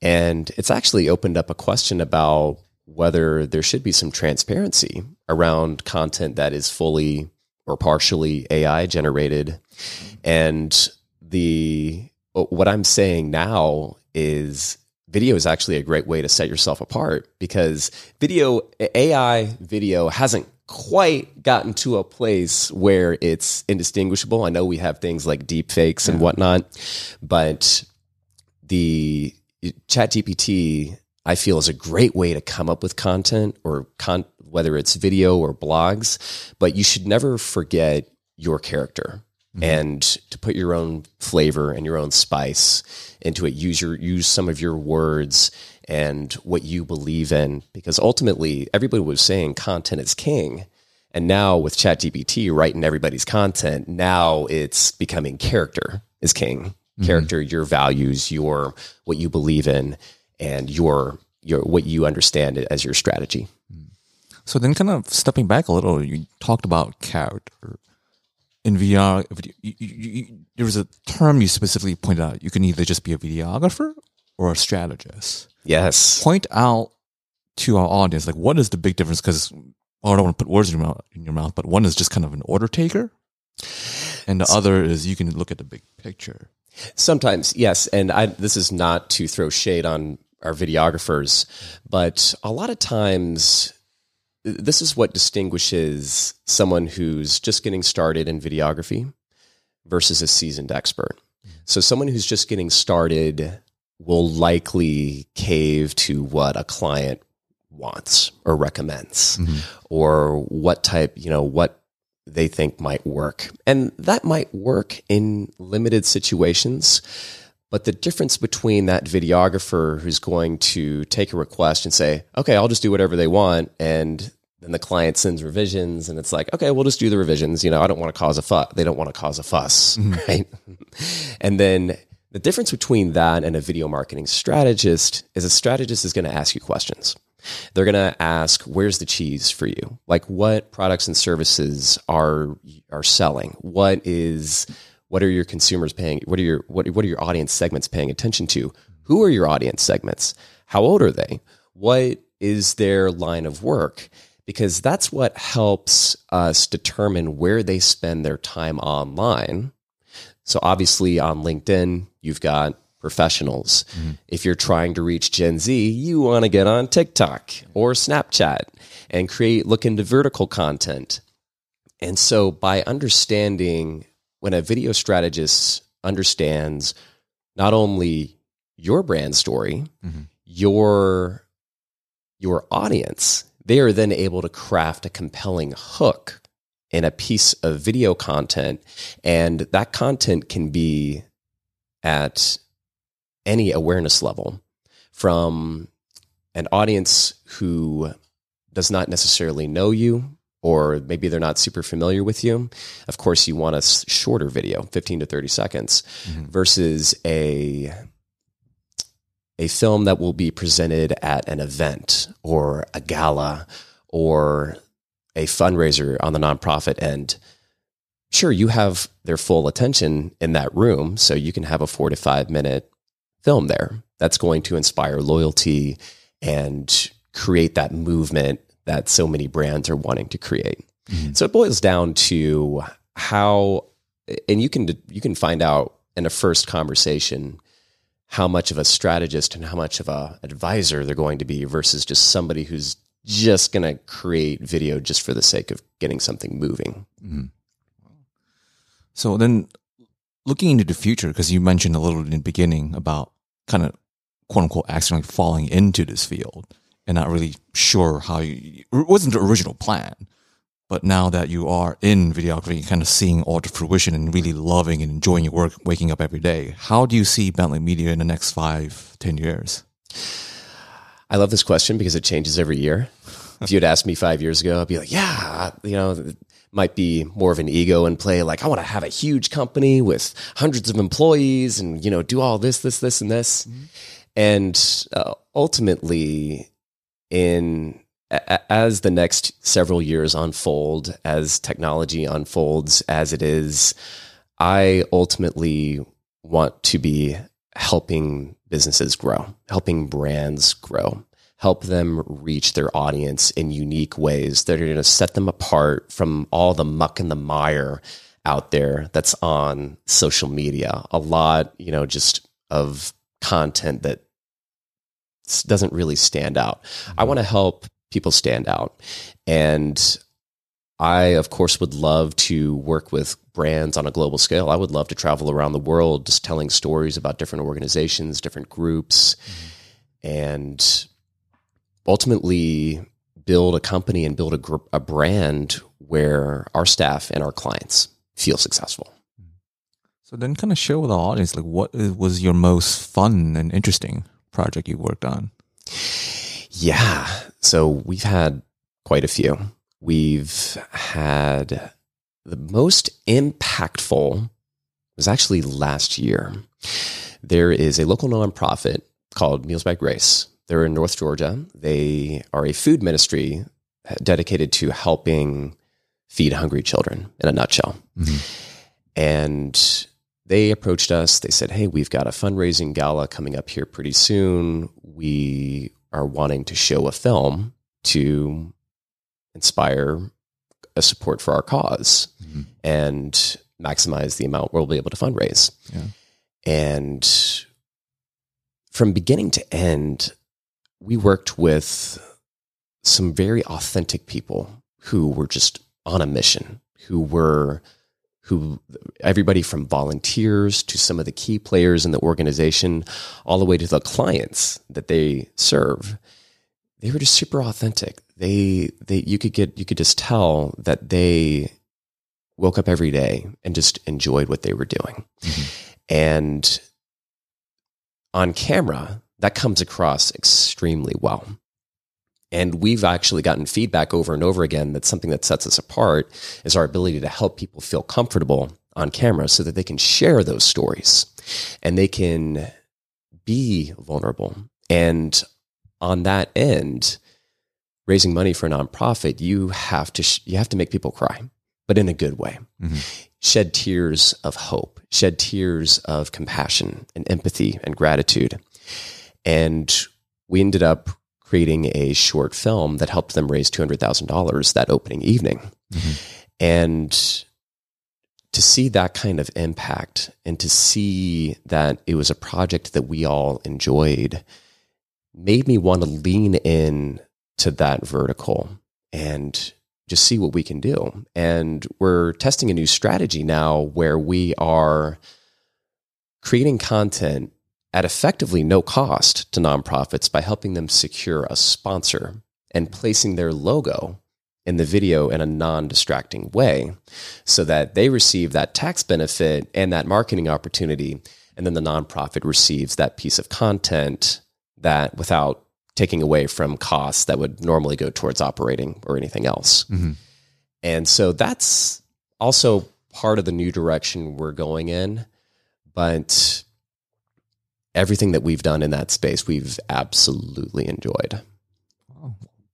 And it's actually opened up a question about whether there should be some transparency around content that is fully or partially AI generated. And the what I'm saying now is video is actually a great way to set yourself apart because video AI video hasn't quite gotten to a place where it's indistinguishable. I know we have things like deep fakes and whatnot, but the chat GPT I feel is a great way to come up with content or con- whether it's video or blogs, but you should never forget your character mm-hmm. and to put your own flavor and your own spice into it. Use your use some of your words and what you believe in, because ultimately everybody was saying content is king. And now with ChatGPT writing everybody's content, now it's becoming character is king. Mm-hmm. Character, your values, your what you believe in, and your your what you understand as your strategy. So then, kind of stepping back a little, you talked about character in VR, you, you, you, there was a term you specifically pointed out. You can either just be a videographer or a strategist. Yes. Point out to our audience, like, what is the big difference? Because I don't want to put words in your, mouth, in your mouth, but one is just kind of an order taker, and the so, other is you can look at the big picture. Sometimes, yes, and I, this is not to throw shade on our videographers, but a lot of times this is what distinguishes someone who's just getting started in videography versus a seasoned expert. So, someone who's just getting started will likely cave to what a client wants or recommends mm-hmm. or what type, you know, what they think might work. And that might work in limited situations. But the difference between that videographer who's going to take a request and say, okay, I'll just do whatever they want, and then the client sends revisions and it's like okay we'll just do the revisions. You know i don't want to cause a fuss they don't want to cause a fuss mm-hmm. right? And then the difference between that and a video marketing strategist is a strategist is going to ask you questions. They're going to ask where's the cheese for you? Like what products and services are are selling? What is what are your consumers paying what are your what, what are your audience segments paying attention to who are your audience segments how old are they what is their line of work because that's what helps us determine where they spend their time online. So, obviously, on LinkedIn, you've got professionals. Mm-hmm. If you're trying to reach Gen Z, you want to get on TikTok or Snapchat and create, look into vertical content. And so, by understanding when a video strategist understands not only your brand story, mm-hmm. your your audience, they are then able to craft a compelling hook in a piece of video content. And that content can be at any awareness level from an audience who does not necessarily know you or maybe they're not super familiar with you. Of course, you want a shorter video, 15 to 30 seconds, mm-hmm. versus a a film that will be presented at an event or a gala or a fundraiser on the nonprofit end, sure, you have their full attention in that room. So you can have a four to five minute film there that's going to inspire loyalty and create that movement that so many brands are wanting to create. Mm-hmm. So it boils down to how, and you can, you can find out in a first conversation how much of a strategist and how much of a advisor they're going to be versus just somebody who's just going to create video just for the sake of getting something moving. Mm-hmm. So then looking into the future, because you mentioned a little in the beginning about kind of quote unquote accidentally falling into this field and not really sure how you, it wasn't the original plan. But now that you are in videography, and kind of seeing all the fruition and really loving and enjoying your work, waking up every day, how do you see Bentley Media in the next five, ten years? I love this question because it changes every year. if you had asked me five years ago, I'd be like, yeah, you know, might be more of an ego in play. Like, I want to have a huge company with hundreds of employees and, you know, do all this, this, this, and this. Mm-hmm. And uh, ultimately, in a- as the next several years unfold, as technology unfolds as it is, I ultimately want to be helping businesses grow, helping brands grow, help them reach their audience in unique ways that are going to set them apart from all the muck and the mire out there that's on social media. A lot, you know, just of content that doesn't really stand out. I want to mm-hmm. help people stand out. And I, of course, would love to work with brands on a global scale. I would love to travel around the world just telling stories about different organizations, different groups, mm-hmm. and ultimately build a company and build a, gr- a brand where our staff and our clients feel successful. Mm. So then, kind of share with our audience, like, what uh, was your most fun and interesting project you worked on? Yeah. So we've had quite a few. We've had the most impactful was actually last year. There is a local nonprofit called Meals by Grace. They're in North Georgia. They are a food ministry dedicated to helping feed hungry children in a nutshell. Mm-hmm. And they approached us. They said, Hey, we've got a fundraising gala coming up here pretty soon. We are wanting to show a film to inspire a support for our because mm-hmm. and maximize the amount we'll be able to fundraise. Yeah. And from beginning to end, we worked with some very authentic people who were just on a mission, who were who everybody from volunteers to some of the key players in the organization all the way to the clients that they serve they were just super authentic. They they you could get you could just tell that they woke up every day and just enjoyed what they were doing. Mm-hmm. And on camera that comes across extremely well and we've actually gotten feedback over and over again that something that sets us apart is our ability to help people feel comfortable on camera so that they can share those stories and they can be vulnerable. And on that end, raising money for a nonprofit, you have to sh- you have to make people cry, but in a good way. Mm-hmm. Shed tears of hope, shed tears of compassion and empathy and gratitude. And we ended up creating a short film that helped them raise $200,000 that opening evening. Mm-hmm. And to see that kind of impact and to see that it was a project that we all enjoyed made me want to lean in to that vertical and just see what we can do. And we're testing a new strategy now where we are creating content at effectively no cost to nonprofits by helping them secure a sponsor and placing their logo in the video in a non distracting way so that they receive that tax benefit and that marketing opportunity. And then the nonprofit receives that piece of content that without taking away from costs that would normally go towards operating or anything else. Mm-hmm. And so that's also part of the new direction we're going in. But everything that we've done in that space, we've absolutely enjoyed.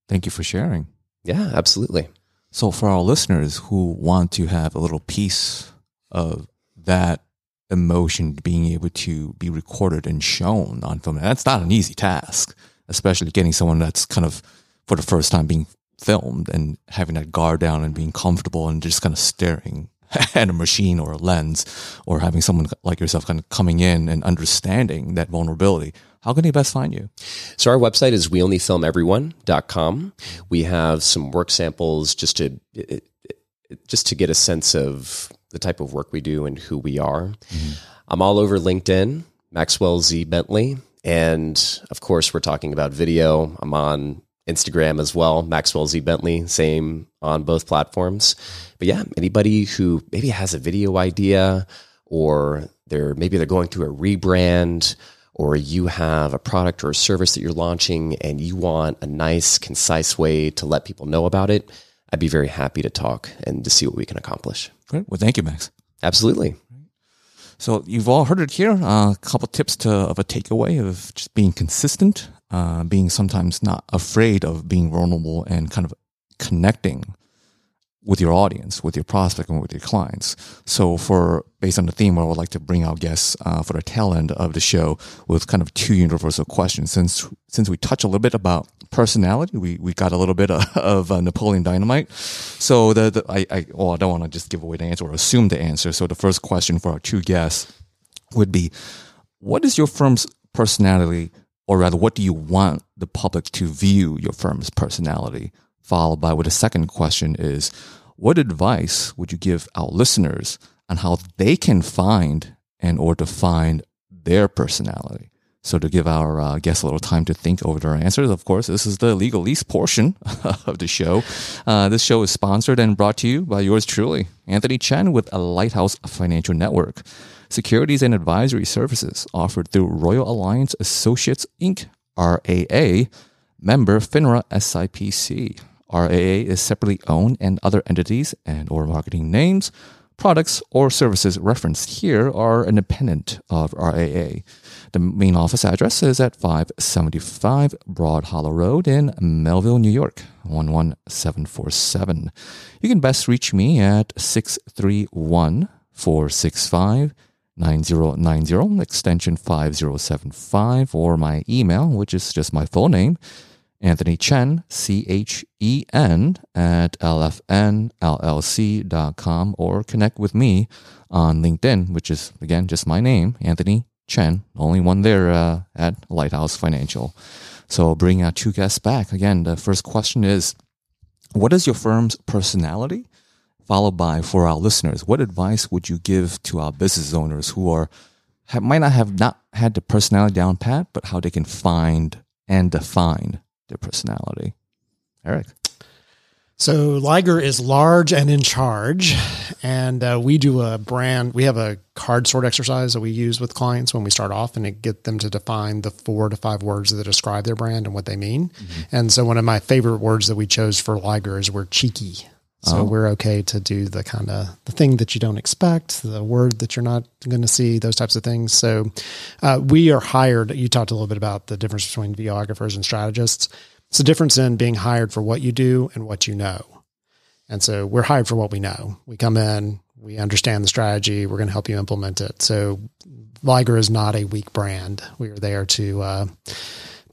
Thank you for sharing. Yeah, absolutely. So, for our listeners who want to have a little piece of that emotion being able to be recorded and shown on film, that's not an easy task, especially getting someone that's kind of for the first time being filmed and having that guard down and being comfortable and just kind of staring at a machine or a lens or having someone like yourself kind of coming in and understanding that vulnerability. How can they best find you? So our website is weonlyfilmeveryone.com. We have some work samples just to it- it- just to get a sense of the type of work we do and who we are. Mm-hmm. I'm all over LinkedIn, Maxwell Z Bentley, and of course we're talking about video. I'm on Instagram as well, Maxwell Z Bentley, same on both platforms. But yeah, anybody who maybe has a video idea or they're maybe they're going through a rebrand or you have a product or a service that you're launching and you want a nice, concise way to let people know about it, I'd be very happy to talk and to see what we can accomplish. Great. Well, thank you, Max. Absolutely. So you've all heard it here. Uh, a couple tips to of a takeaway of just being consistent. Uh, being sometimes not afraid of being vulnerable and kind of connecting with your audience, with your prospect, and with your clients. So, for based on the theme, I would like to bring our guests uh, for the tail end of the show with kind of two universal questions. Since since we touch a little bit about personality, we, we got a little bit of, of uh, Napoleon Dynamite. So the, the I, I well, I don't want to just give away the answer or assume the answer. So the first question for our two guests would be, what is your firm's personality, or rather, what do you want the public to view your firm's personality? Followed by with the second question is, what advice would you give our listeners on how they can find and or define their personality? So to give our uh, guests a little time to think over their answers, of course, this is the legalese portion of the show. Uh, this show is sponsored and brought to you by yours truly, Anthony Chen with a Lighthouse Financial Network. Securities and advisory services offered through Royal Alliance Associates Inc., RAA, member FINRA SIPC. RAA is separately owned and other entities and or marketing names, products or services referenced here are independent of RAA. The main office address is at 575 Broad Hollow Road in Melville, New York, 11747. You can best reach me at 631 465 9090, extension 5075, or my email, which is just my full name, Anthony Chen, C H E N, at lfnllc.com, or connect with me on LinkedIn, which is, again, just my name, Anthony Chen, only one there uh, at Lighthouse Financial. So bring our two guests back. Again, the first question is What is your firm's personality? Followed by, for our listeners, what advice would you give to our business owners who are have, might not have not had the personality down pat, but how they can find and define their personality? Eric. So Liger is large and in charge, and uh, we do a brand. We have a card sort exercise that we use with clients when we start off, and it get them to define the four to five words that describe their brand and what they mean. Mm-hmm. And so one of my favorite words that we chose for Liger is we're cheeky. So oh. we're okay to do the kind of the thing that you don't expect, the word that you're not going to see, those types of things. So uh, we are hired. You talked a little bit about the difference between videographers and strategists. It's the difference in being hired for what you do and what you know. And so we're hired for what we know. We come in, we understand the strategy, we're going to help you implement it. So Liger is not a weak brand. We are there to uh,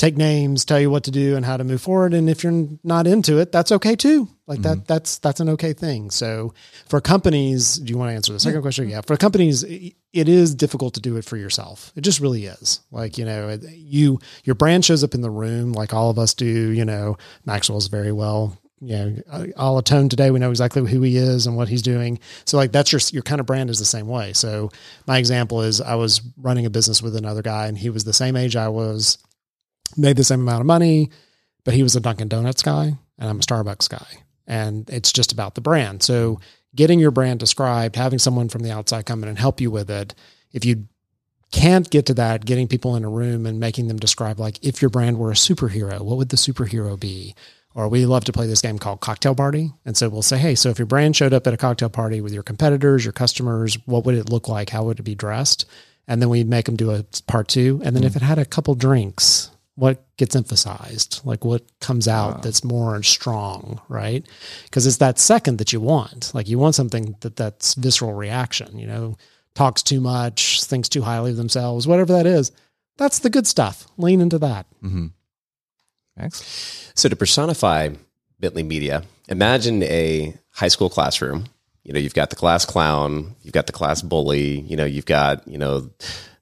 take names, tell you what to do and how to move forward. And if you're not into it, that's okay too. Like mm-hmm. that, that's, that's an okay thing. So for companies, do you want to answer the second yeah. question? Yeah. For companies, it is difficult to do it for yourself. It just really is. Like, you know, you, your brand shows up in the room like all of us do, you know, Maxwell's very well you know, all atone today. We know exactly who he is and what he's doing. So like that's your your kind of brand is the same way. So my example is I was running a business with another guy and he was the same age I was made the same amount of money, but he was a Dunkin' Donuts guy and I'm a Starbucks guy. And it's just about the brand. So getting your brand described, having someone from the outside come in and help you with it. If you can't get to that, getting people in a room and making them describe, like, if your brand were a superhero, what would the superhero be? Or we love to play this game called Cocktail Party. And so we'll say, hey, so if your brand showed up at a cocktail party with your competitors, your customers, what would it look like? How would it be dressed? And then we make them do a part two. And then mm if it had a couple drinks, what gets emphasized like what comes out wow. that's more strong right? Because it's that second that you want. Like you want something that that's visceral reaction you know talks too much thinks too highly of themselves whatever that is. That's the good stuff. Lean into that. Mm-hmm. so to personify bentley media imagine a high school classroom. You know you've got the class clown you've got the class bully you know you've got you know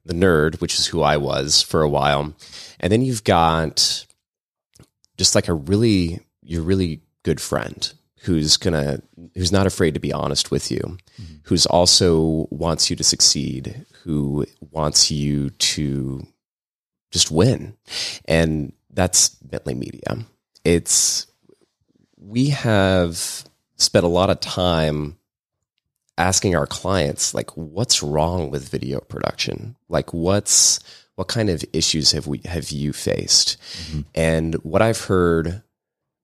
the nerd which is who i was for a while and then you've got just like a really, your really good friend who's gonna, who's not afraid to be honest with you, mm-hmm. who's also wants you to succeed, who wants you to just win. And that's Bentley Media. It's, we have spent a lot of time asking our clients like what's wrong with video production like what's what kind of issues have we have you faced? Mm-hmm. And what I've heard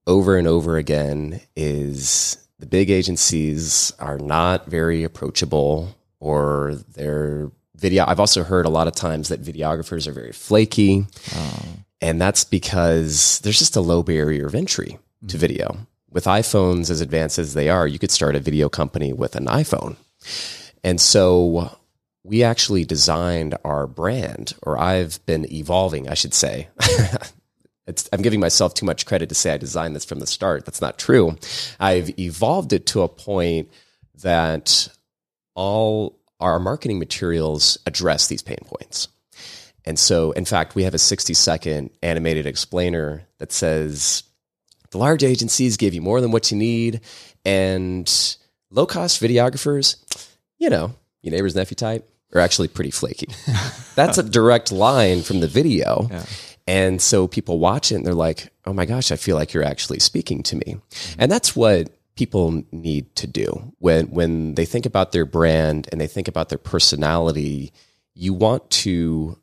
over and over again is the big agencies are not very approachable or they're video I've also heard a lot of times that videographers are very flaky. Oh. And that's because there's just a low barrier of entry to video. With iPhones as advanced as they are, you could start a video company with an iPhone. And so we actually designed our brand, or I've been evolving, I should say. I'm giving myself too much credit to say I designed this from the start. That's not true. I've evolved it to a point that all our marketing materials address these pain points. And so, in fact, we have a 60 second animated explainer that says the large agencies give you more than what you need, and low cost videographers, you know, your neighbor's nephew type, are actually pretty flaky. That's a direct line from the video. Yeah. And so people watch it and they're like, oh my gosh, I feel like you're actually speaking to me. And that's what people need to do when when they think about their brand and they think about their personality you want to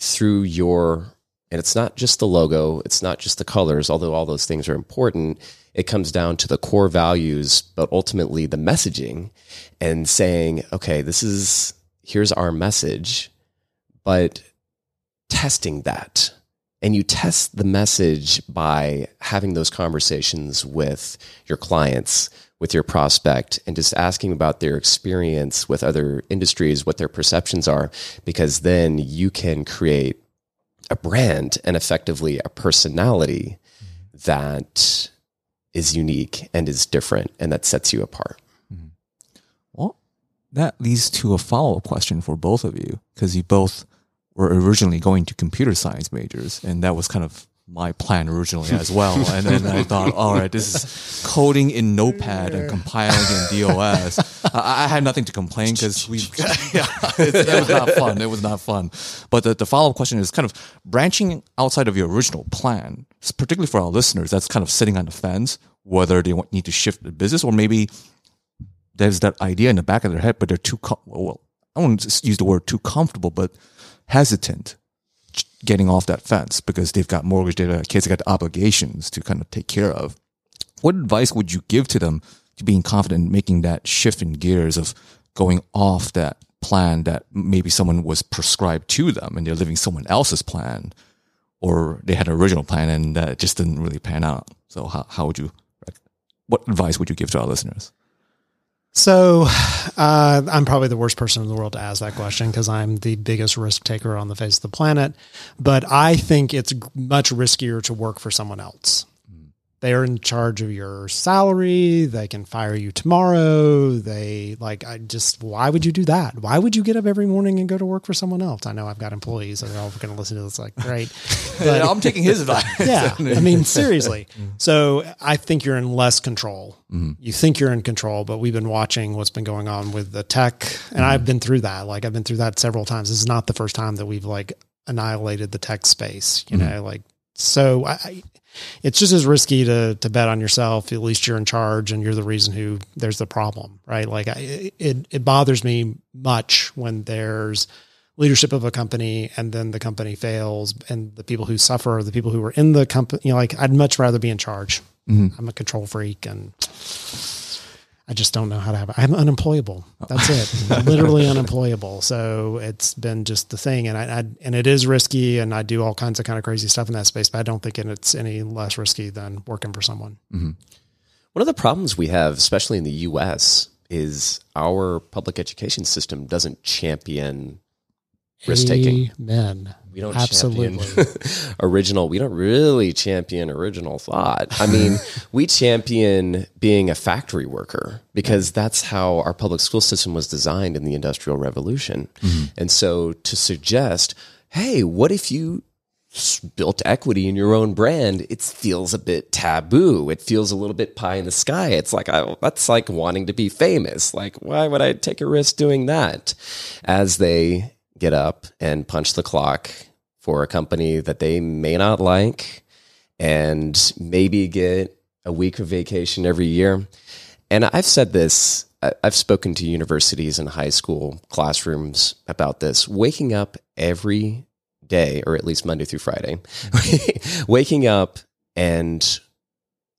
through your and it's not just the logo it's not just the colors although all those things are important. It comes down to the core values but ultimately the messaging and saying okay this is here's our message but testing that. And you test the message by having those conversations with your clients with your prospect and just asking about their experience with other industries what their perceptions are because then you can create a brand and effectively a personality that is unique and is different and that sets you apart. Mm-hmm. Well, that leads to a follow up question for both of you because you both were originally going to computer science majors, and that was kind of my plan originally as well. And then I thought, all right, this is coding in Notepad and compiling in DOS. I, I had nothing to complain because we, yeah, it, was not fun. It was not fun. But the, the follow up question is kind of branching outside of your original plan, particularly for our listeners. That's kind of sitting on the fence whether they want, need to shift the business or maybe there's that idea in the back of their head, but they're too com- well. I won't use the word too comfortable, but hesitant getting off that fence because they've got mortgage, got kids, got obligations to kind of take care of. What advice would you give to them to being confident in making that shift in gears of going off that plan that maybe someone was prescribed to them and they're living someone else's plan or they had an original plan and that just didn't really pan out. So how, how would you, what advice would you give to our listeners? So, uh, I'm probably the worst person in the world to ask that question because I'm the biggest risk taker on the face of the planet. But I think it's much riskier to work for someone else. They are in charge of your salary. They can fire you tomorrow. They like, I just, why would you do that? Why would you get up every morning and go to work for someone else? I know I've got employees and they're all going to listen to this. Like, great. But, I'm taking his advice. yeah. I mean, seriously. Mm-hmm. So I think you're in less control. Mm-hmm. You think you're in control, but we've been watching what's been going on with the tech. And mm-hmm. I've been through that. Like, I've been through that several times. This is not the first time that we've like annihilated the tech space, you know, like, so I it's just as risky to to bet on yourself. At least you're in charge, and you're the reason who there's the problem, right? Like I, it it bothers me much when there's leadership of a company and then the company fails, and the people who suffer are the people who were in the company. You know, like I'd much rather be in charge. Mm-hmm. I'm a control freak, and I just don't know how to have it. I'm unemployable. That's it. Literally unemployable. So it's been just the thing. And I, I, and it is risky and I do all kinds of kind of crazy stuff in that space, but I don't think it's any less risky than working for someone. Mm-hmm. One of the problems we have, especially in the US, is our public education system doesn't champion risk taking. Amen. We don't Absolutely. champion original. We don't really champion original thought. I mean, we champion being a factory worker because that's how our public school system was designed in the Industrial Revolution. Mm-hmm. And so to suggest, hey, what if you built equity in your own brand? It feels a bit taboo. It feels a little bit pie in the sky. It's like, I, that's like wanting to be famous. Like, why would I take a risk doing that? As they get up and punch the clock for a company that they may not like and maybe get a week of vacation every year. And I've said this, I've spoken to universities and high school classrooms about this. Waking up every day, or at least Monday through Friday, waking up and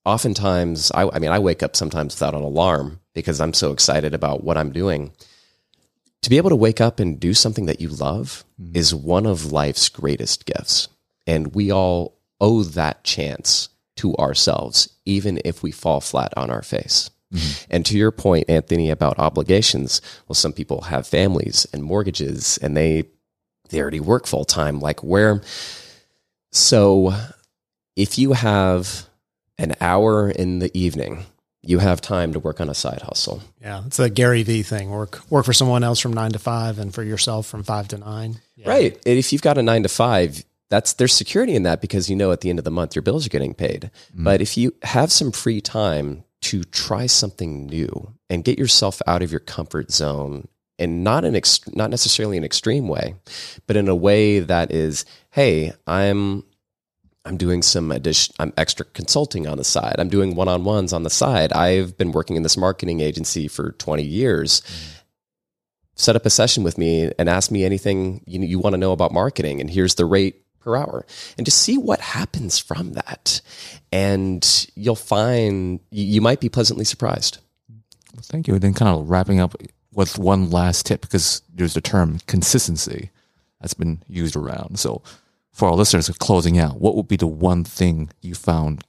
oftentimes, I, I mean, I wake up sometimes without an alarm because I'm so excited about what I'm doing to be able to wake up and do something that you love mm-hmm. is one of life's greatest gifts. And we all owe that chance to ourselves, even if we fall flat on our face. Mm-hmm. And to your point, Anthony, about obligations, well, some people have families and mortgages and they they already work full time. Like where so if you have an hour in the evening, you have time to work on a side hustle. Yeah, it's a Gary Vee thing. Work work for someone else from nine to five, and for yourself from five to nine. Yeah. Right. And if you've got a nine to five, that's there's security in that because you know at the end of the month your bills are getting paid. Mm-hmm. But if you have some free time to try something new and get yourself out of your comfort zone and not an ex- not necessarily an extreme way, but in a way that is, hey, I'm I'm doing some addition, I'm extra consulting on the side. I'm doing one-on-ones on the side. I've been working in this marketing agency for 20 years. Set up a session with me and ask me anything you, you want to know about marketing. And here's the rate per hour. And just see what happens from that. And you'll find you, you might be pleasantly surprised. Thank you. And then kind of wrapping up with one last tip because there's the term consistency that's been used around. So for our listeners closing out, what would be the one thing you found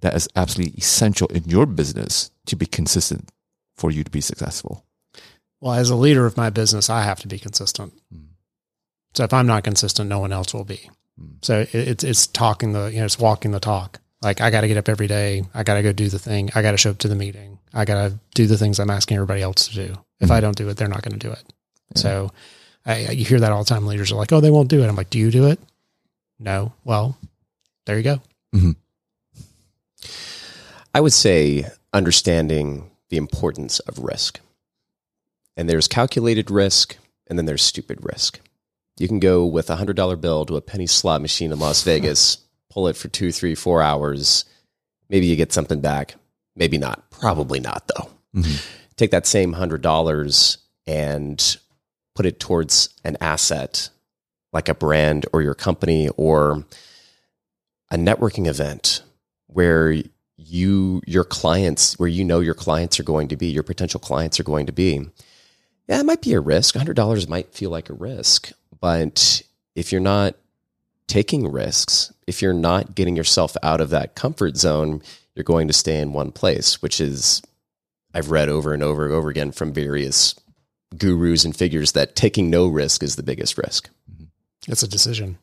that is absolutely essential in your business to be consistent for you to be successful? Well, as a leader of my business, I have to be consistent. Hmm. So if I'm not consistent, no one else will be. Hmm. So it's it's talking the you know it's walking the talk. Like I got to get up every day. I got to go do the thing. I got to show up to the meeting. I got to do the things I'm asking everybody else to do. If I hmm. don't do it, they're not going to do it. So I, you hear that all the time. Leaders are like, "Oh, they won't do it." I'm like, "Do you do it?" No. Well, there you go. Mm-hmm. I would say understanding the importance of risk. And there's calculated risk, and then there's stupid risk. You can go with a hundred dollar bill to a penny slot machine in Las Vegas, pull it for two, three, four hours. Maybe you get something back. Maybe not. Probably not, though. Mm-hmm. Take that same hundred dollars and put it towards an asset like a brand or your company or a networking event where you your clients where you know your clients are going to be your potential clients are going to be. Yeah it might be a risk. $100 might feel like a risk but if you're not taking risks if you're not getting yourself out of that comfort zone you're going to stay in one place which is i've read over and over and over again from various gurus and figures that taking no risk is the biggest risk It's a decision.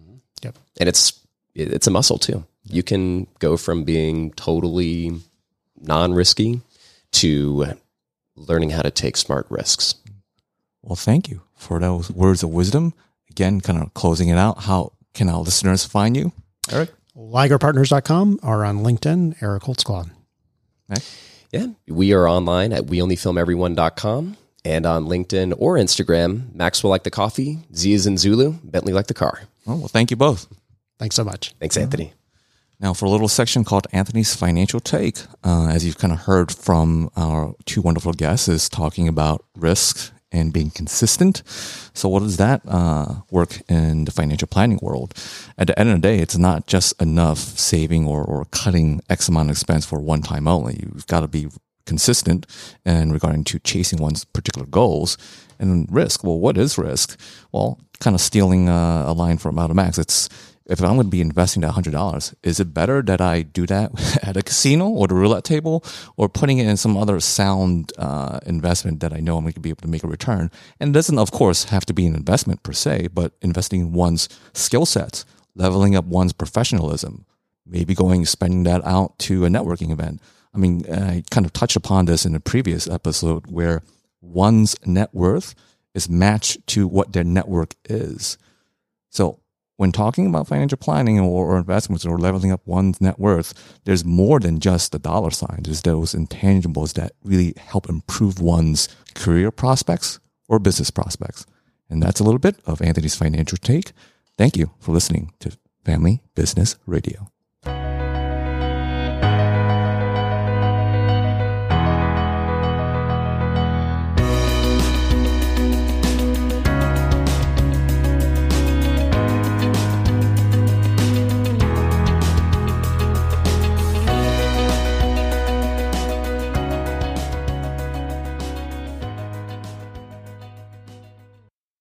Mm-hmm. Yep. and it's it's a muscle too. You can go from being totally non-risky to learning how to take smart risks. Well, thank you for those words of wisdom. Again, kind of closing it out. How can our listeners find you, Eric? Ligerpartners.com or on LinkedIn, Eric Holtzclaw. Okay. Yeah, we are online at weonlyfilmeveryone.com and on LinkedIn or Instagram, Maxwell like the coffee, Z is in Zulu, Bentley like the car. Oh, well, thank you both. Thanks so much. Thanks, Anthony. Now, for a little section called Anthony's Financial Take, uh, as you've kind of heard from our two wonderful guests, is talking about risk and being consistent. So, what does that uh, work in the financial planning world? At the end of the day, it's not just enough saving or, or cutting X amount of expense for one time only. You've got to be consistent and regarding to chasing one's particular goals and risk. Well, what is risk? Well, kind of stealing uh, a line from Automax, it's if I'm going to be investing that hundred dollars, is it better that I do that at a casino or the roulette table, or putting it in some other sound uh, investment that I know I'm going to be able to make a return? And it doesn't, of course, have to be an investment per se, but investing in one's skill sets, leveling up one's professionalism, maybe going spending that out to a networking event. I mean, uh, I kind of touched upon this in a previous episode where one's net worth is matched to what their network is. So when talking about financial planning or, or investments or leveling up one's net worth, there's more than just the dollar sign. There's those intangibles that really help improve one's career prospects or business prospects. And that's a little bit of Anthony's financial take. Thank you for listening to Family Business Radio.